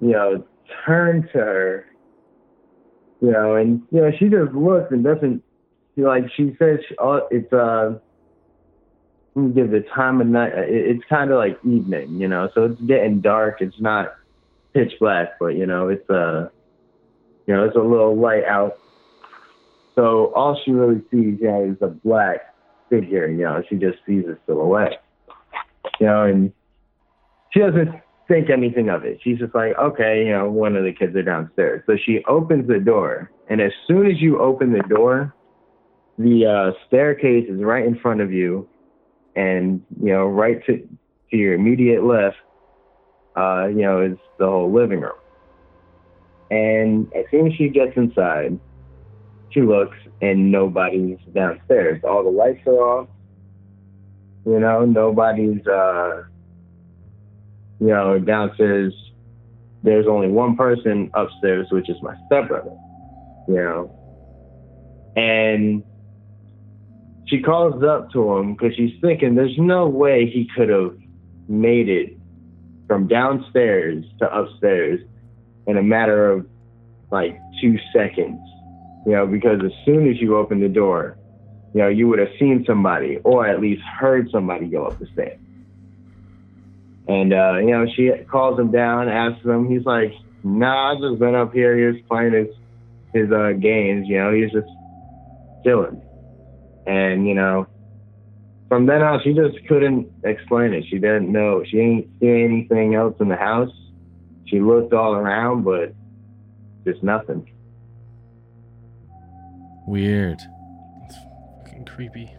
you know, turn to her, you know, and you know, she just looks and doesn't. She, like she says, she, oh, it's uh let me give the time of night. It, it's kind of like evening, you know, so it's getting dark. It's not pitch black, but you know, it's uh, you know, it's a little light out. So all she really sees, you know, is a black figure. You know, she just sees a silhouette. You know, and she doesn't think anything of it. She's just like, okay, you know, one of the kids are downstairs. So she opens the door, and as soon as you open the door, the uh, staircase is right in front of you, and you know, right to to your immediate left, uh, you know, is the whole living room. And as soon as she gets inside, she looks and nobody's downstairs. All the lights are off. You know, nobody's uh you know, downstairs there's only one person upstairs, which is my stepbrother. You know. And she calls up to him because she's thinking there's no way he could have made it from downstairs to upstairs in a matter of like two seconds. You know, because as soon as you open the door, you know, you would have seen somebody or at least heard somebody go up the stairs. And uh, you know, she calls him down, asks him, he's like, Nah, I just been up here. He was playing his his uh games. You know, he's just chilling. And you know, from then on, she just couldn't explain it. She didn't know. She didn't see anything else in the house. She looked all around, but just nothing. Weird. Fucking creepy.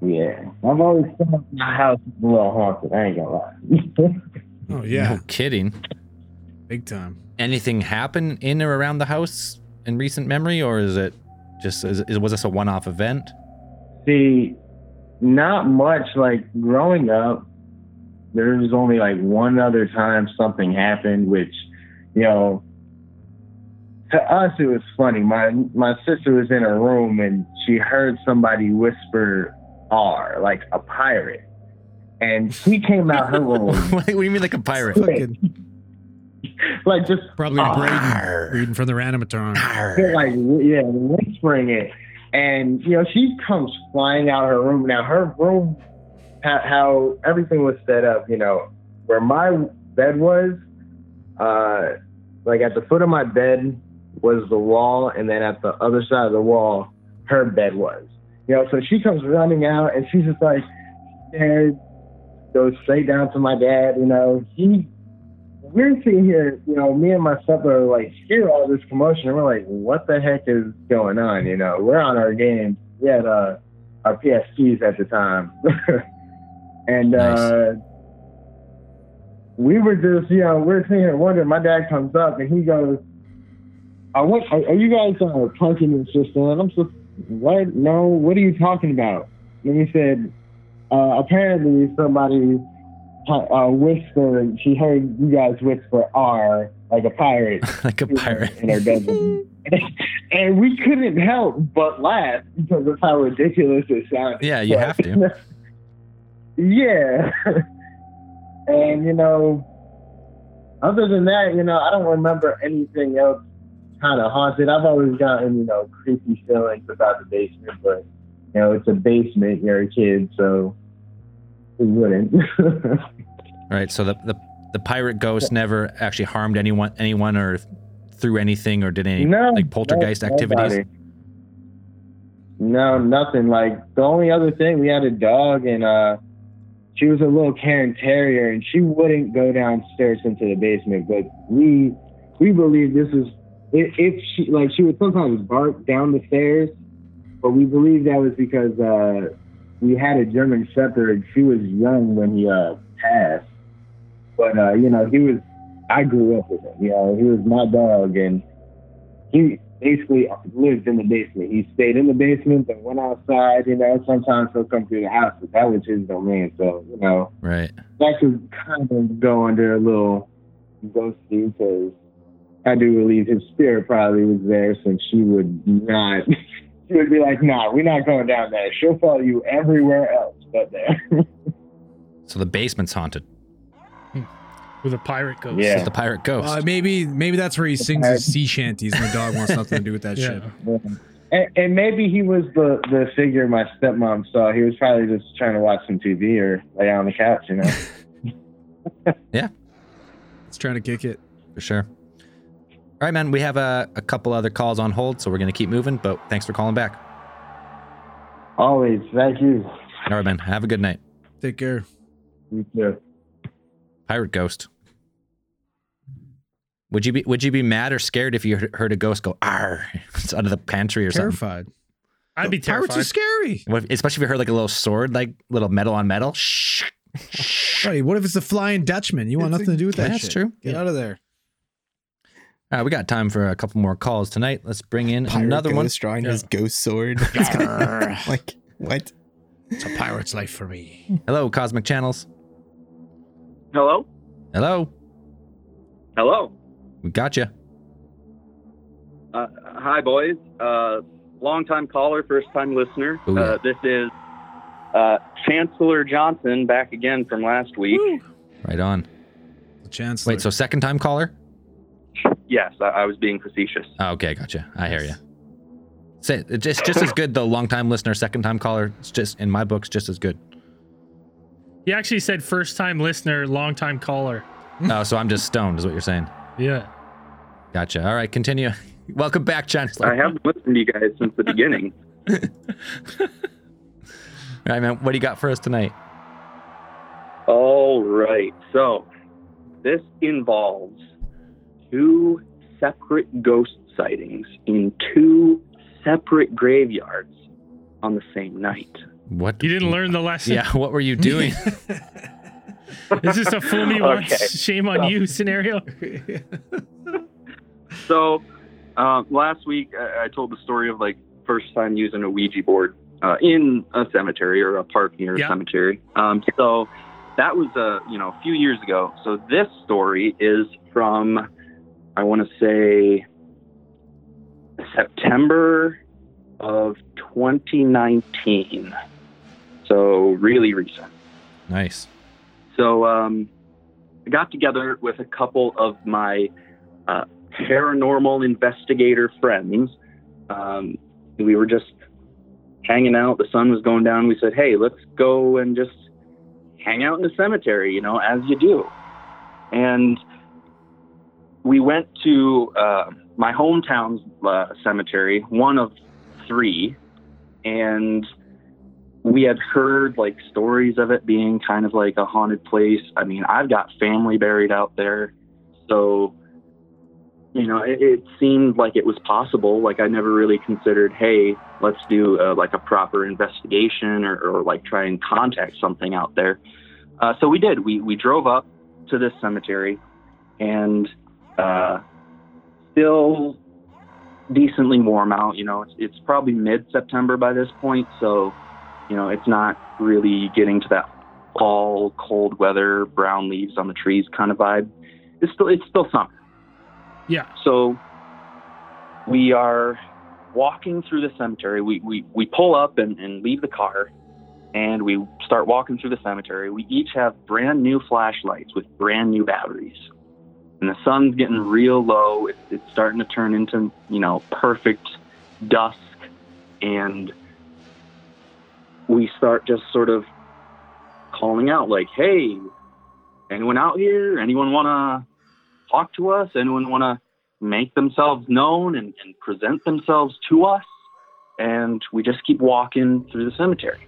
Yeah, I've always thought my house is a little haunted. I ain't gonna lie. Oh yeah, No kidding. big time. Anything happen in or around the house in recent memory, or is it just is, is, was this a one-off event? See, not much. Like growing up, there was only like one other time something happened, which, you know, to us it was funny. My my sister was in her room and she heard somebody whisper "R" like a pirate, and she came out her room what do you mean like a pirate? Fucking like just probably "R." Braden reading from the randomatron. They're like yeah, whispering it, and you know she comes flying out of her room. Now her room, how, how everything was set up, you know, where my bed was, uh, like at the foot of my bed was the wall, and then at the other side of the wall, her bed was. You know, so she comes running out, and she's just like scared, goes straight down to my dad. You know, he we're sitting here, you know, me and my stepbrother like hear all this commotion and we're like, what the heck is going on? You know, we're on our game. We had uh, our PSPs at the time. and uh, we were just, you know, we're sitting here wondering. My dad comes up and he goes, I went, are, are you guys uh, punking your sister? And I'm just, what? No, what are you talking about? And he said, uh, apparently somebody uh, whisper. She heard you guys whisper "R" like a pirate, like a pirate in her bedroom, and we couldn't help but laugh because of how ridiculous it sounded. Yeah, you have to. yeah, and you know, other than that, you know, I don't remember anything else kind of haunted. I've always gotten you know creepy feelings about the basement, but you know, it's a basement. You're a kid, so who wouldn't? Right. So the, the the pirate ghost never actually harmed anyone anyone or threw anything or did any No, like poltergeist no, activities. nobody. No, nothing. Like the only other thing, we had a dog, and uh, she was a little Cairn Terrier, and she wouldn't go downstairs into the basement. But we we believe this is if, if she like she would sometimes bark down the stairs, but we believe that was because uh, we had a German Shepherd. and She was young when he uh, passed, but uh, you know he was. I grew up with him. You know he was my dog, and he basically lived in the basement. He stayed in the basement, and went outside. You know, sometimes he'll come through the house, but that was his domain. So you know, Right. that could kind of go under a little ghosty because I do believe his spirit probably was there, since she would not. She would be like, "Nah, we're not going down there. She'll follow you everywhere else but there." So the basement's haunted. With a pirate ghost. Yeah. It's the pirate ghost. Uh, maybe maybe that's where he sings his sea shanties, and the dog wants nothing to do with that Yeah. shit. and, and maybe he was the the figure my stepmom saw. He was probably just trying to watch some TV or lay on the couch, you know. Yeah. It's trying to kick it. for sure. All right, man. We have a, a couple other calls on hold, so we're gonna keep moving. But thanks for calling back. Always, thank you. All right, man. Have a good night. Take care. You too. Pirate ghost. Would you be Would you be mad or scared if you heard- heard a ghost go "ar" It's out of the pantry or something? Terrified. I'd be terrified. Pirates terrified. are scary. What if- especially if you heard like a little sword, like little metal on metal. Shh. Right, what if it's a flying Dutchman? You want It's nothing to do with that That's shit. true. Get out of there. All right, we got time for a couple more calls tonight. Let's bring in Pirate another one. ghost drawing his ghost sword. Like what? It's a pirate's life for me. Hello, Cosmic Channels. Hello? Hello, Hello. we got you. Uh, hi, boys. Uh, long time caller, first time listener. Ooh, yeah. uh, this is uh, Chancellor Johnson back again from last week. Right on. The chancellor. Wait, so second time caller? Yes, I, I was being facetious. Oh, okay, gotcha. I hear you. Say just just as good though. Long time listener, second time caller. It's just in my books, just as good. He actually said first time listener, long time caller. oh, so I'm just stoned, is what you're saying? Yeah. Gotcha. All right, continue. Welcome back, Chancellor. I haven't listened to you guys since the beginning. All right, man. What do you got for us tonight? All right. So this involves two separate ghost sightings in two separate graveyards on the same night. What? You didn't learn the lesson. Yeah. What were you doing? Is this a fool me once, Okay. shame on you scenario? So uh, last week I, I told the story of like first time using a Ouija board uh, in a cemetery or a park near a Yeah. cemetery. Um, so that was uh, you know a few years ago. So this story is from I want to say September of 2019. So really recent. nice. So um, I got together with a couple of my uh, paranormal investigator friends. Um, we were just hanging out. The sun was going down. We said, "Hey, let's go and just hang out in the cemetery," you know, as you do. And we went to uh, my hometown's uh, cemetery, one of three, and we had heard like stories of it being kind of like a haunted place. I mean, I've got family buried out there, so you know, it, it seemed like it was possible. Like I never really considered, hey, let's do uh, like a proper investigation or, or like try and contact something out there. Uh, so we did. We we drove up to this cemetery, and uh, still decently warm out. You know, it's it's probably mid September by this point, so you know it's not really getting to that fall cold weather, brown leaves on the trees kind of vibe. It's still it's still summer. Yeah. So we are walking through the cemetery. We we, we pull up and, and leave the car and we start walking through the cemetery. We each have brand new flashlights with brand new batteries. And the sun's getting real low. It's, it's starting to turn into, you know, perfect dusk. And we start just sort of calling out, like, hey, anyone out here? Anyone want to talk to us? Anyone want to make themselves known and, and present themselves to us? And we just keep walking through the cemetery.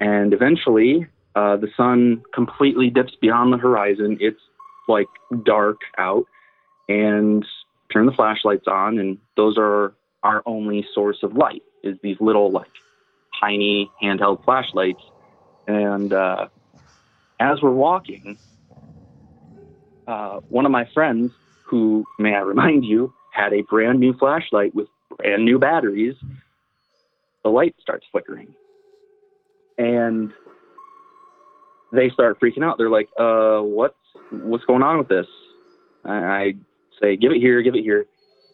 And eventually, uh, the sun completely dips beyond the horizon. It's like dark out, and turn the flashlights on, and those are our only source of light. Is these little like tiny handheld flashlights, and uh, as we're walking, uh, one of my friends, who may I remind you, had a brand new flashlight with brand new batteries. The light starts flickering and they start freaking out. They're like, "Uh, what's what's going on with this?" I, I say, "Give it here, give it here,"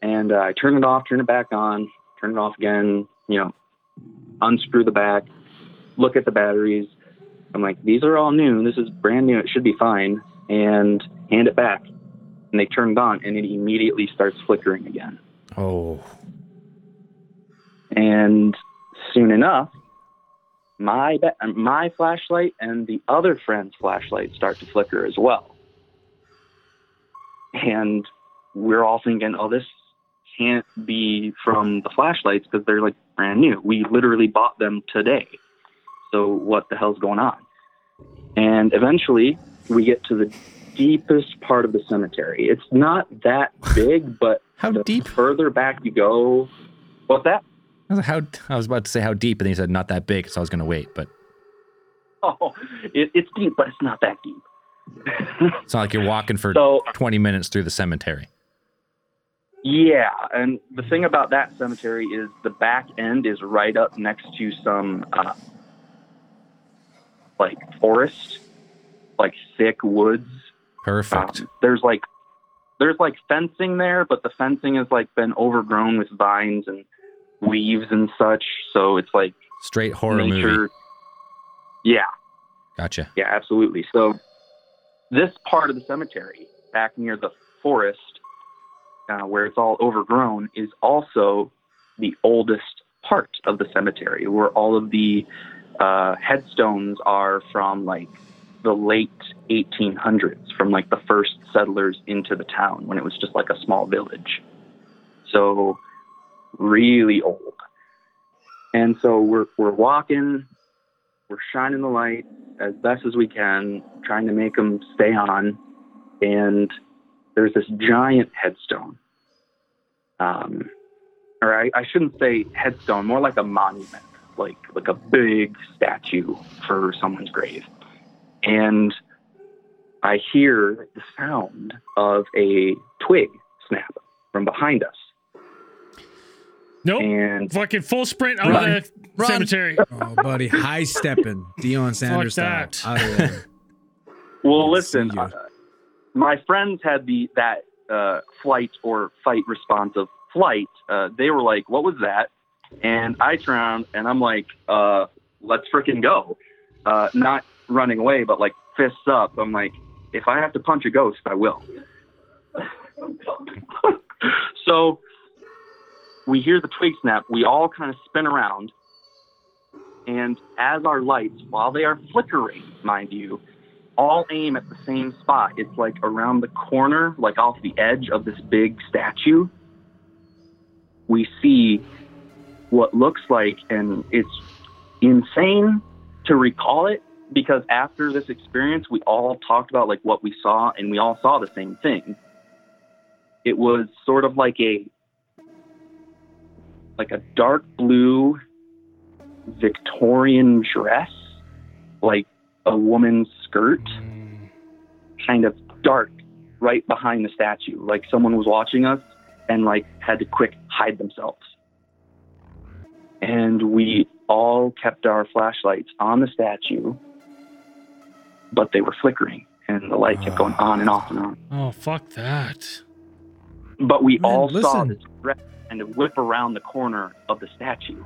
and uh, I turn it off, turn it back on, turn it off again. You know, unscrew the back, look at the batteries. I'm like, "These are all new. This is brand new. It should be fine." And hand it back, and they turn it on, and it immediately starts flickering again. Oh. And soon enough, my my flashlight and the other friend's flashlight start to flicker as well. And we're all thinking, oh, this can't be from the flashlights because they're like brand new. We literally bought them today. So what the hell's going on? And eventually we get to the deepest part of the cemetery. It's not that big, but how deep? Further back you go, what's that? I was, how, I was about to say how deep, and then you said not that big, so I was going to wait. But Oh, it, it's deep, but it's not that deep. It's not like you're walking for So- 20 minutes through the cemetery. Yeah, and the thing about that cemetery is the back end is right up next to some uh, like forest, like thick woods. Perfect. Um, there's like there's like fencing there, but the fencing has like been overgrown with vines and leaves and such. So it's like Straight horror nature. movie. Yeah, Gotcha. yeah, absolutely. So this part of the cemetery, back near the forest, uh, where it's all overgrown, is also the oldest part of the cemetery, where all of the uh, headstones are from like the late 1800s from like the first settlers into the town when it was just like a small village. So really old. And so we're we're walking, we're shining the light as best as we can, trying to make them stay on. And there's this giant headstone. Um, or I, I shouldn't say headstone, more like a monument, like like a big statue for someone's grave. And I hear the sound of a twig snap from behind us. Nope. And Fucking full sprint out Run. of the Run. cemetery. Oh, buddy, high stepping, Deion Sanders style. that. Out of there. Well, listen, uh, my friends had the that uh, flight or fight response of flight. Uh, they were like, "What was that?" And I turn around and I'm like, uh, "Let's freaking go!" Uh, not running away, but like fists up. I'm like, "If I have to punch a ghost, I will." so we hear the twig snap. We all kind of spin around, and as our lights, while they are flickering, mind you, all aim at the same spot. It's like around the corner, like off the edge of this big statue. We see what looks like, and it's insane to recall it because after this experience, we all talked about like what we saw, and we all saw the same thing. It was sort of like a like a dark blue Victorian dress, like a woman's skirt, kind of dark, right behind the statue. Like someone was watching us and like had to quick hide themselves. And we all kept our flashlights on the statue, but they were flickering and the light kept going on and off and on. Oh, fuck that. But we Man, all saw listen. this dress kind of whip around the corner of the statue.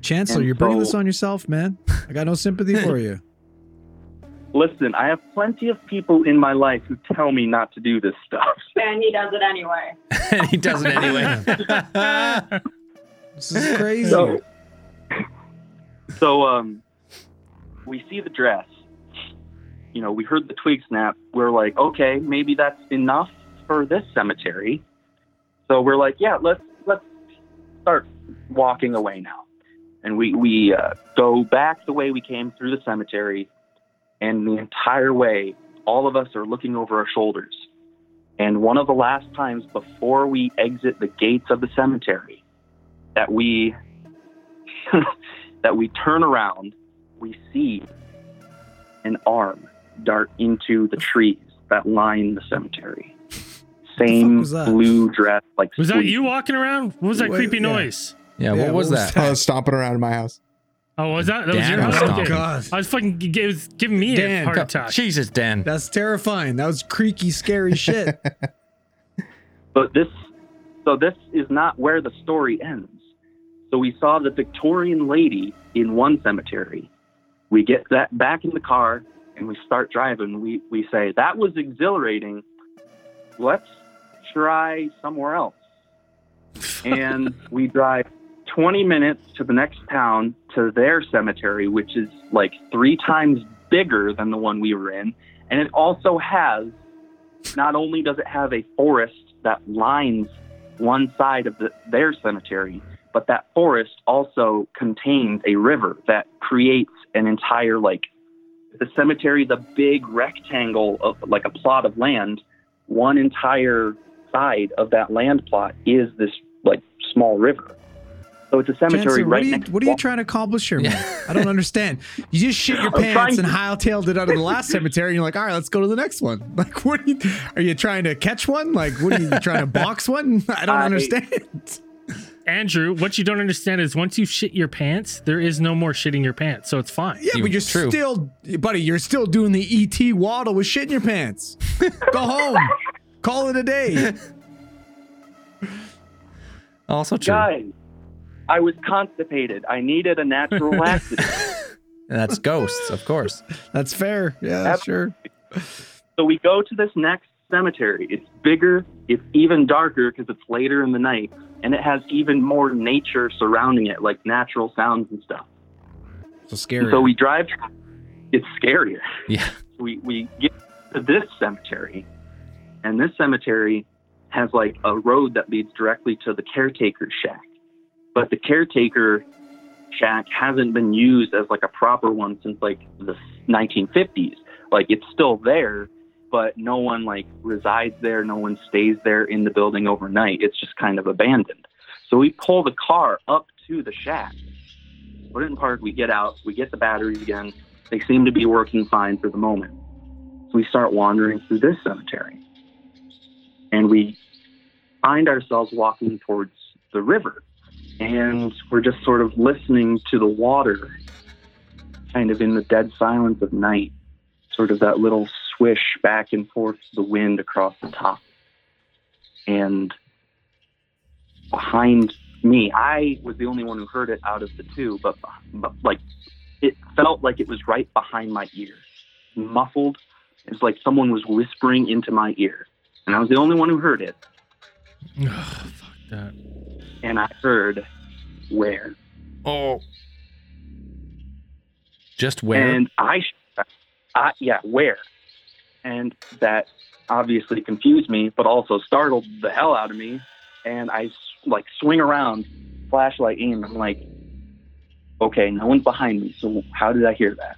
Chancellor, And you're bringing this on yourself, man. I got no sympathy for you. Listen, I have plenty of people in my life who tell me not to do this stuff. And he does it anyway. and he does it anyway. This is crazy. So, so um, we see the dress. You know, we heard the twig snap. We're like, okay, maybe that's enough for this cemetery. So we're like, yeah, let's let's start walking away now. And we we uh, go back the way we came through the cemetery, and the entire way, all of us are looking over our shoulders. And one of the last times before we exit the gates of the cemetery, that we that we turn around, we see an arm dart into the trees that line the cemetery. Same blue dress, like Was that you walking around? What was that Wait, creepy yeah. noise? Yeah, what was that? I was stomping around in my house. Oh, was that? That was your house? stomping. Okay. God. I was fucking. It was giving me a Dan, heart go- attack. Jesus, Dan. That's terrifying. That was creaky, scary shit. But this, so this is not where the story ends. So we saw the Victorian lady in one cemetery. We get that back in the car and we start driving. We we say that was exhilarating. Let's try somewhere else. And we drive 20 minutes to the next town to their cemetery, which is like three times bigger than the one we were in. And it also has not only does it have a forest that lines one side of the, their cemetery, but that forest also contains a river that creates an entire like the cemetery, the big rectangle of like a plot of land. One entire side of that land plot is this like small river. So it's a cemetery Chancellor, what right are you next. what are you trying to accomplish here, man? I don't understand. You just shit your pants and to- hightailed it out of the last cemetery, and you're like, all right, let's go to the next one. Like, what are you? Are you trying to catch one? Like, what are you trying to box one? I don't I- understand. Andrew, what you don't understand is once you shit your pants, there is no more shitting your pants, so it's fine. Yeah, but you're still, buddy. You're still doing the ET waddle with shit in your pants. Go home. Call it a day. Also true. Guys, I was constipated. I needed a natural laxative. That's ghosts, of course. That's fair. Yeah, sure. So we go to this next cemetery. It's bigger, it's even darker because it's later in the night, and it has even more nature surrounding it, like natural sounds and stuff. So scary. So we drive it's scarier. Yeah. We we get to this cemetery, and this cemetery has like a road that leads directly to the caretaker's shack. But the caretaker shack hasn't been used as like a proper one since like the 1950s. Like it's still there, but no one like resides there. No one stays there in the building overnight. It's just kind of abandoned. So we pull the car up to the shack, put it in park. We get out. We get the batteries again. They seem to be working fine for the moment. So we start wandering through this cemetery, and we find ourselves walking towards the river and we're just sort of listening to the water, kind of in the dead silence of night, sort of that little swish back and forth the wind across the top. And behind me, I was the only one who heard it out of the two, but, but like it felt like it was right behind my ear, muffled. It's like someone was whispering into my ear, and I was the only one who heard it. fuck that. And I heard where. Oh. Just where? And I, I, yeah, where? And that obviously confused me, but also startled the hell out of me. And I like swing around, flashlight aim. I'm like, okay, no one's behind me. So how did I hear that?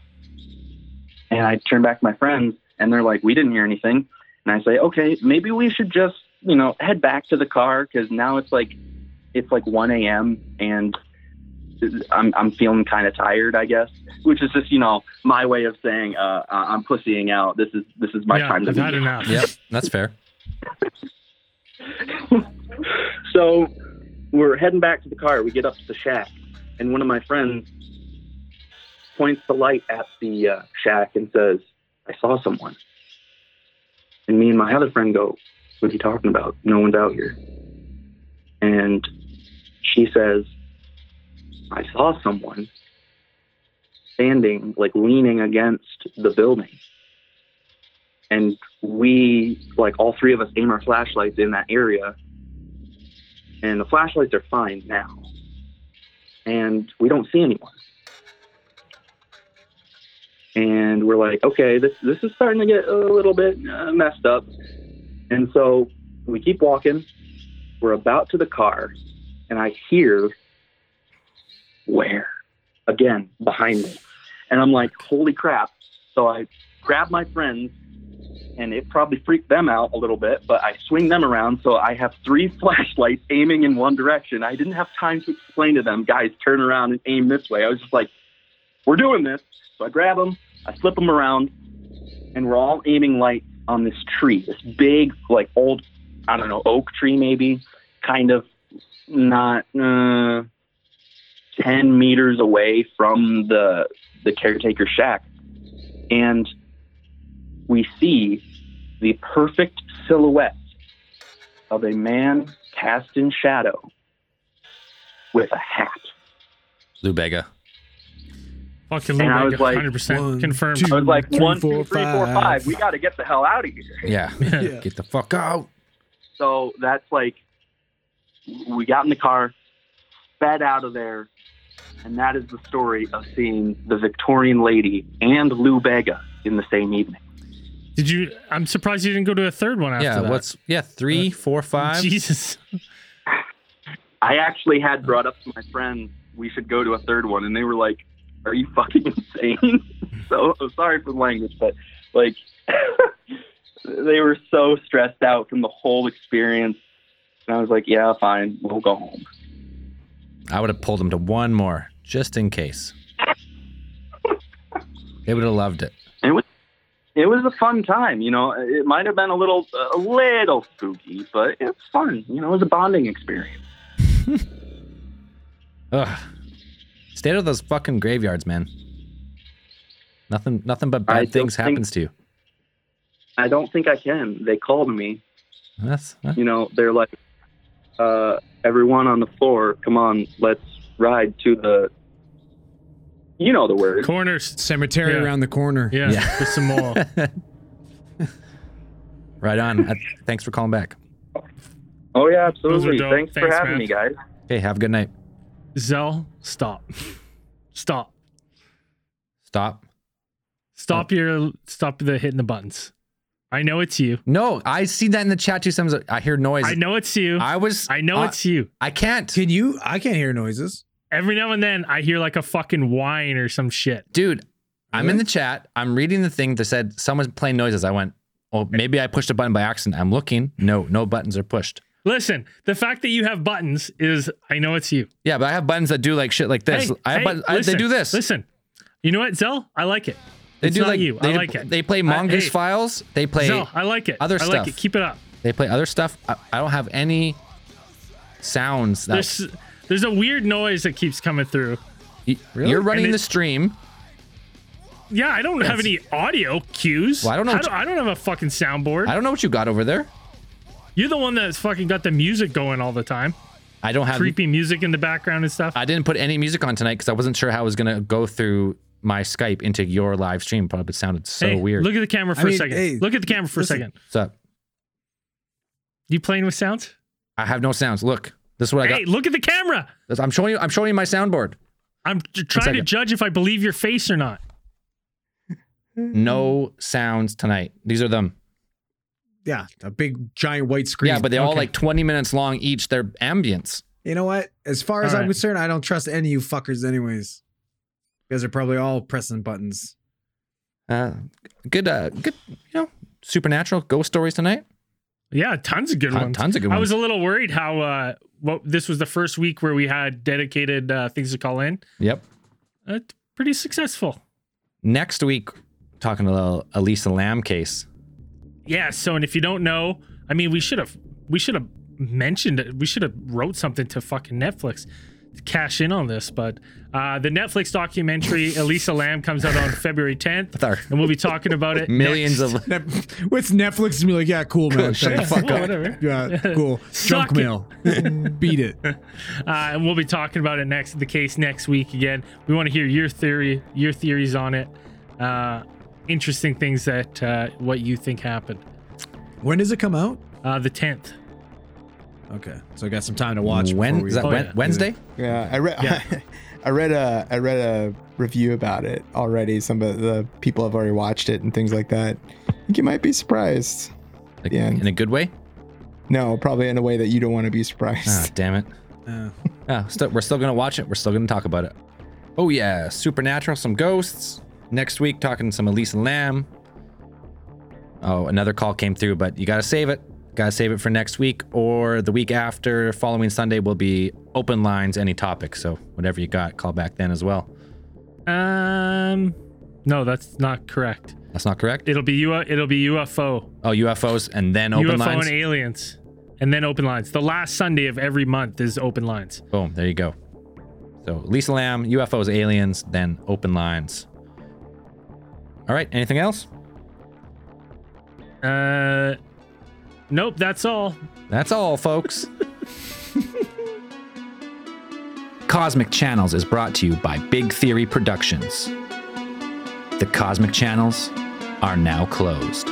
And I turn back to my friends, and they're like, we didn't hear anything. And I say, okay, maybe we should just, you know, head back to the car because now it's like, it's like 1 a.m. and I'm I'm feeling kind of tired, I guess, which is just you know my way of saying uh, I'm pussying out. This is this is my yeah, time to I've enough. Yep, that's fair. So we're heading back to the car. We get up to the shack, and one of my friends points the light at the uh, shack and says, "I saw someone." And me and my other friend go, "What are you talking about? No one's out here." And she says, "I saw someone standing, like leaning against the building." And we, like all three of us, aim our flashlights in that area and the flashlights are fine now. And we don't see anyone. And we're like, okay, this this is starting to get a little bit uh, messed up. And so we keep walking. We're about to the car, and I hear where again behind me, and I'm like, holy crap! So I grab my friends and it probably freaked them out a little bit, but I swing them around so I have three flashlights aiming in one direction. I didn't have time to explain to them, guys, turn around and aim this way. I was just like, we're doing this. So I grab them, I flip them around, and we're all aiming light on this tree, this big, like old, I don't know, oak tree maybe, kind of not uh, 10 meters away from the, the caretaker shack. And we see the perfect silhouette of a man cast in shadow with a hat. Lou Bega. Fucking And I Lou was Bega, like, 100% confirmed. I was like, Three, one, four, two, three, four, five. five. We got to get the hell out of here. Yeah. Yeah. Get the fuck out. So that's like, we got in the car, sped out of there, and that is the story of seeing the Victorian lady and Lou Bega in the same evening. Did you? I'm surprised you didn't go to a third one after Yeah. that. What's yeah? Three, uh, four, five. Jesus. I actually had brought up to my friends we should go to a third one, and they were like, "Are you fucking insane?" so sorry for the language, but like, they were so stressed out from the whole experience, and I was like, "Yeah, fine, we'll go home." I would have pulled them to one more just in case. They would have loved it. It was it was a fun time, you know. It might have been a little a little spooky, but it's fun. You know, it was a bonding experience. Ugh. Stay out of those fucking graveyards, man. Nothing, nothing but bad I things think- happens to you. I don't think I can. They called me That's you know, they're like, uh, everyone on the floor, come on, let's ride to the, you know the word. Corners. Cemetery Yeah. around the corner. Yeah. Yeah. For some more. right on. Uh, thanks for calling back. Oh yeah, absolutely. dope. Thanks, for having man. me, guys. Hey, have a good night. Zell, stop. Stop. Stop. Stop your stop the hitting the buttons. I know it's you. No, I see that in the chat too. Sometimes I hear noise. I know it's you. I was. I know uh, it's you. I can't, Can you? I can't hear noises. Every now and then I hear like a fucking whine or some shit. dude. I'm in the chat. I'm reading the thing that said someone's playing noises. I went, well, maybe I pushed a button by accident. I'm looking. No, no buttons are pushed. Listen, the fact that you have buttons is I know it's you. Yeah, but I have buttons that do like shit like this. Hey, I have hey, buttons, I- they do this. Listen, you know what, Zell? I like it. They It's do like you. They, I like it. They play mongoose hey, files. They play. Zell, I like it. other I like stuff. it. Keep it up. They play other stuff. I, I don't have any sounds that There's there's a weird noise that keeps coming through. y- you're running And the stream. Yeah, I don't have any audio cues. Well, I don't know I don't, I don't have a fucking soundboard. I don't know what you got over there. You're the one that's fucking got the music going all the time. I don't have. Creepy music in the background and stuff. I didn't put any music on tonight because I wasn't sure how I was gonna go through my Skype into your live stream. Probably sounded so Hey, weird. Look at the camera for I a mean, second. hey, look at the camera for listen. a second. What's up? You playing with sounds? I have no sounds. Look, this is what I got. Hey, look at the camera. I'm showing you. I'm showing you my soundboard. I'm j- trying to judge if I believe your face or not. No sounds tonight. These are them. Yeah, a big giant white screen. Yeah, but they're all like 20 minutes long each. They're ambience. You know what? As far as All I'm right. concerned, I don't trust any of you fuckers, anyways. You guys are probably all pressing buttons. Uh, good. Uh, good. You know, supernatural ghost stories tonight. Yeah, tons of good Ton- ones. tons of good ones. I was a little worried how uh what this was the first week where we had dedicated uh, things to call in. Yep. Uh, pretty successful. Next week, talking a little Elisa Lam case. Yeah. So, and if you don't know, I mean, we should have we should have mentioned it. We should have wrote something to fucking Netflix to cash in on this. But uh, the Netflix documentary Elisa Lam comes out on February 10th, our and we'll be talking about it. millions next. of. What's Netflix to be like? Yeah, cool, man. Shut the fuck up. whatever. Yeah, cool. Suck Junk mail. Beat it. Uh, and we'll be talking about it next the case next week again. We want to hear your theory, your theories on it. Uh, interesting things that uh, what you think happened. When does it come out? Uh, the tenth. Okay, so I got some time to watch. When we- is that? Oh, Wen- yeah. Wednesday? Yeah, I read. Yeah. I read a I read a review about it already. Some of the people have already watched it and things like that. I think you might be surprised. Like, Yeah. In a good way? No, probably in a way that you don't want to be Ah, surprised. damn it. Uh, Ah, still, we're still gonna watch it. We're still gonna talk about it. Oh yeah, supernatural, some ghosts. Next week, talking to some Elisa Lam. Oh, another call came through, but you gotta save it. Gotta save it for next week or the week after. Following Sunday will be open lines, any topic. So whatever you got, call back then as well. Um, no, that's not correct. That's not correct. It'll be U. It'll be UFO, Oh, UFOs and then open UFO lines. and aliens, and then open lines. The last Sunday of every month is open lines. Boom, there you go. So Lisa Lam, UFOs, aliens, then open lines. All right, anything else? Uh, nope, that's all. That's all, folks. Cosmic Channels is brought to you by Big Theory Productions. The Cosmic Channels are now closed.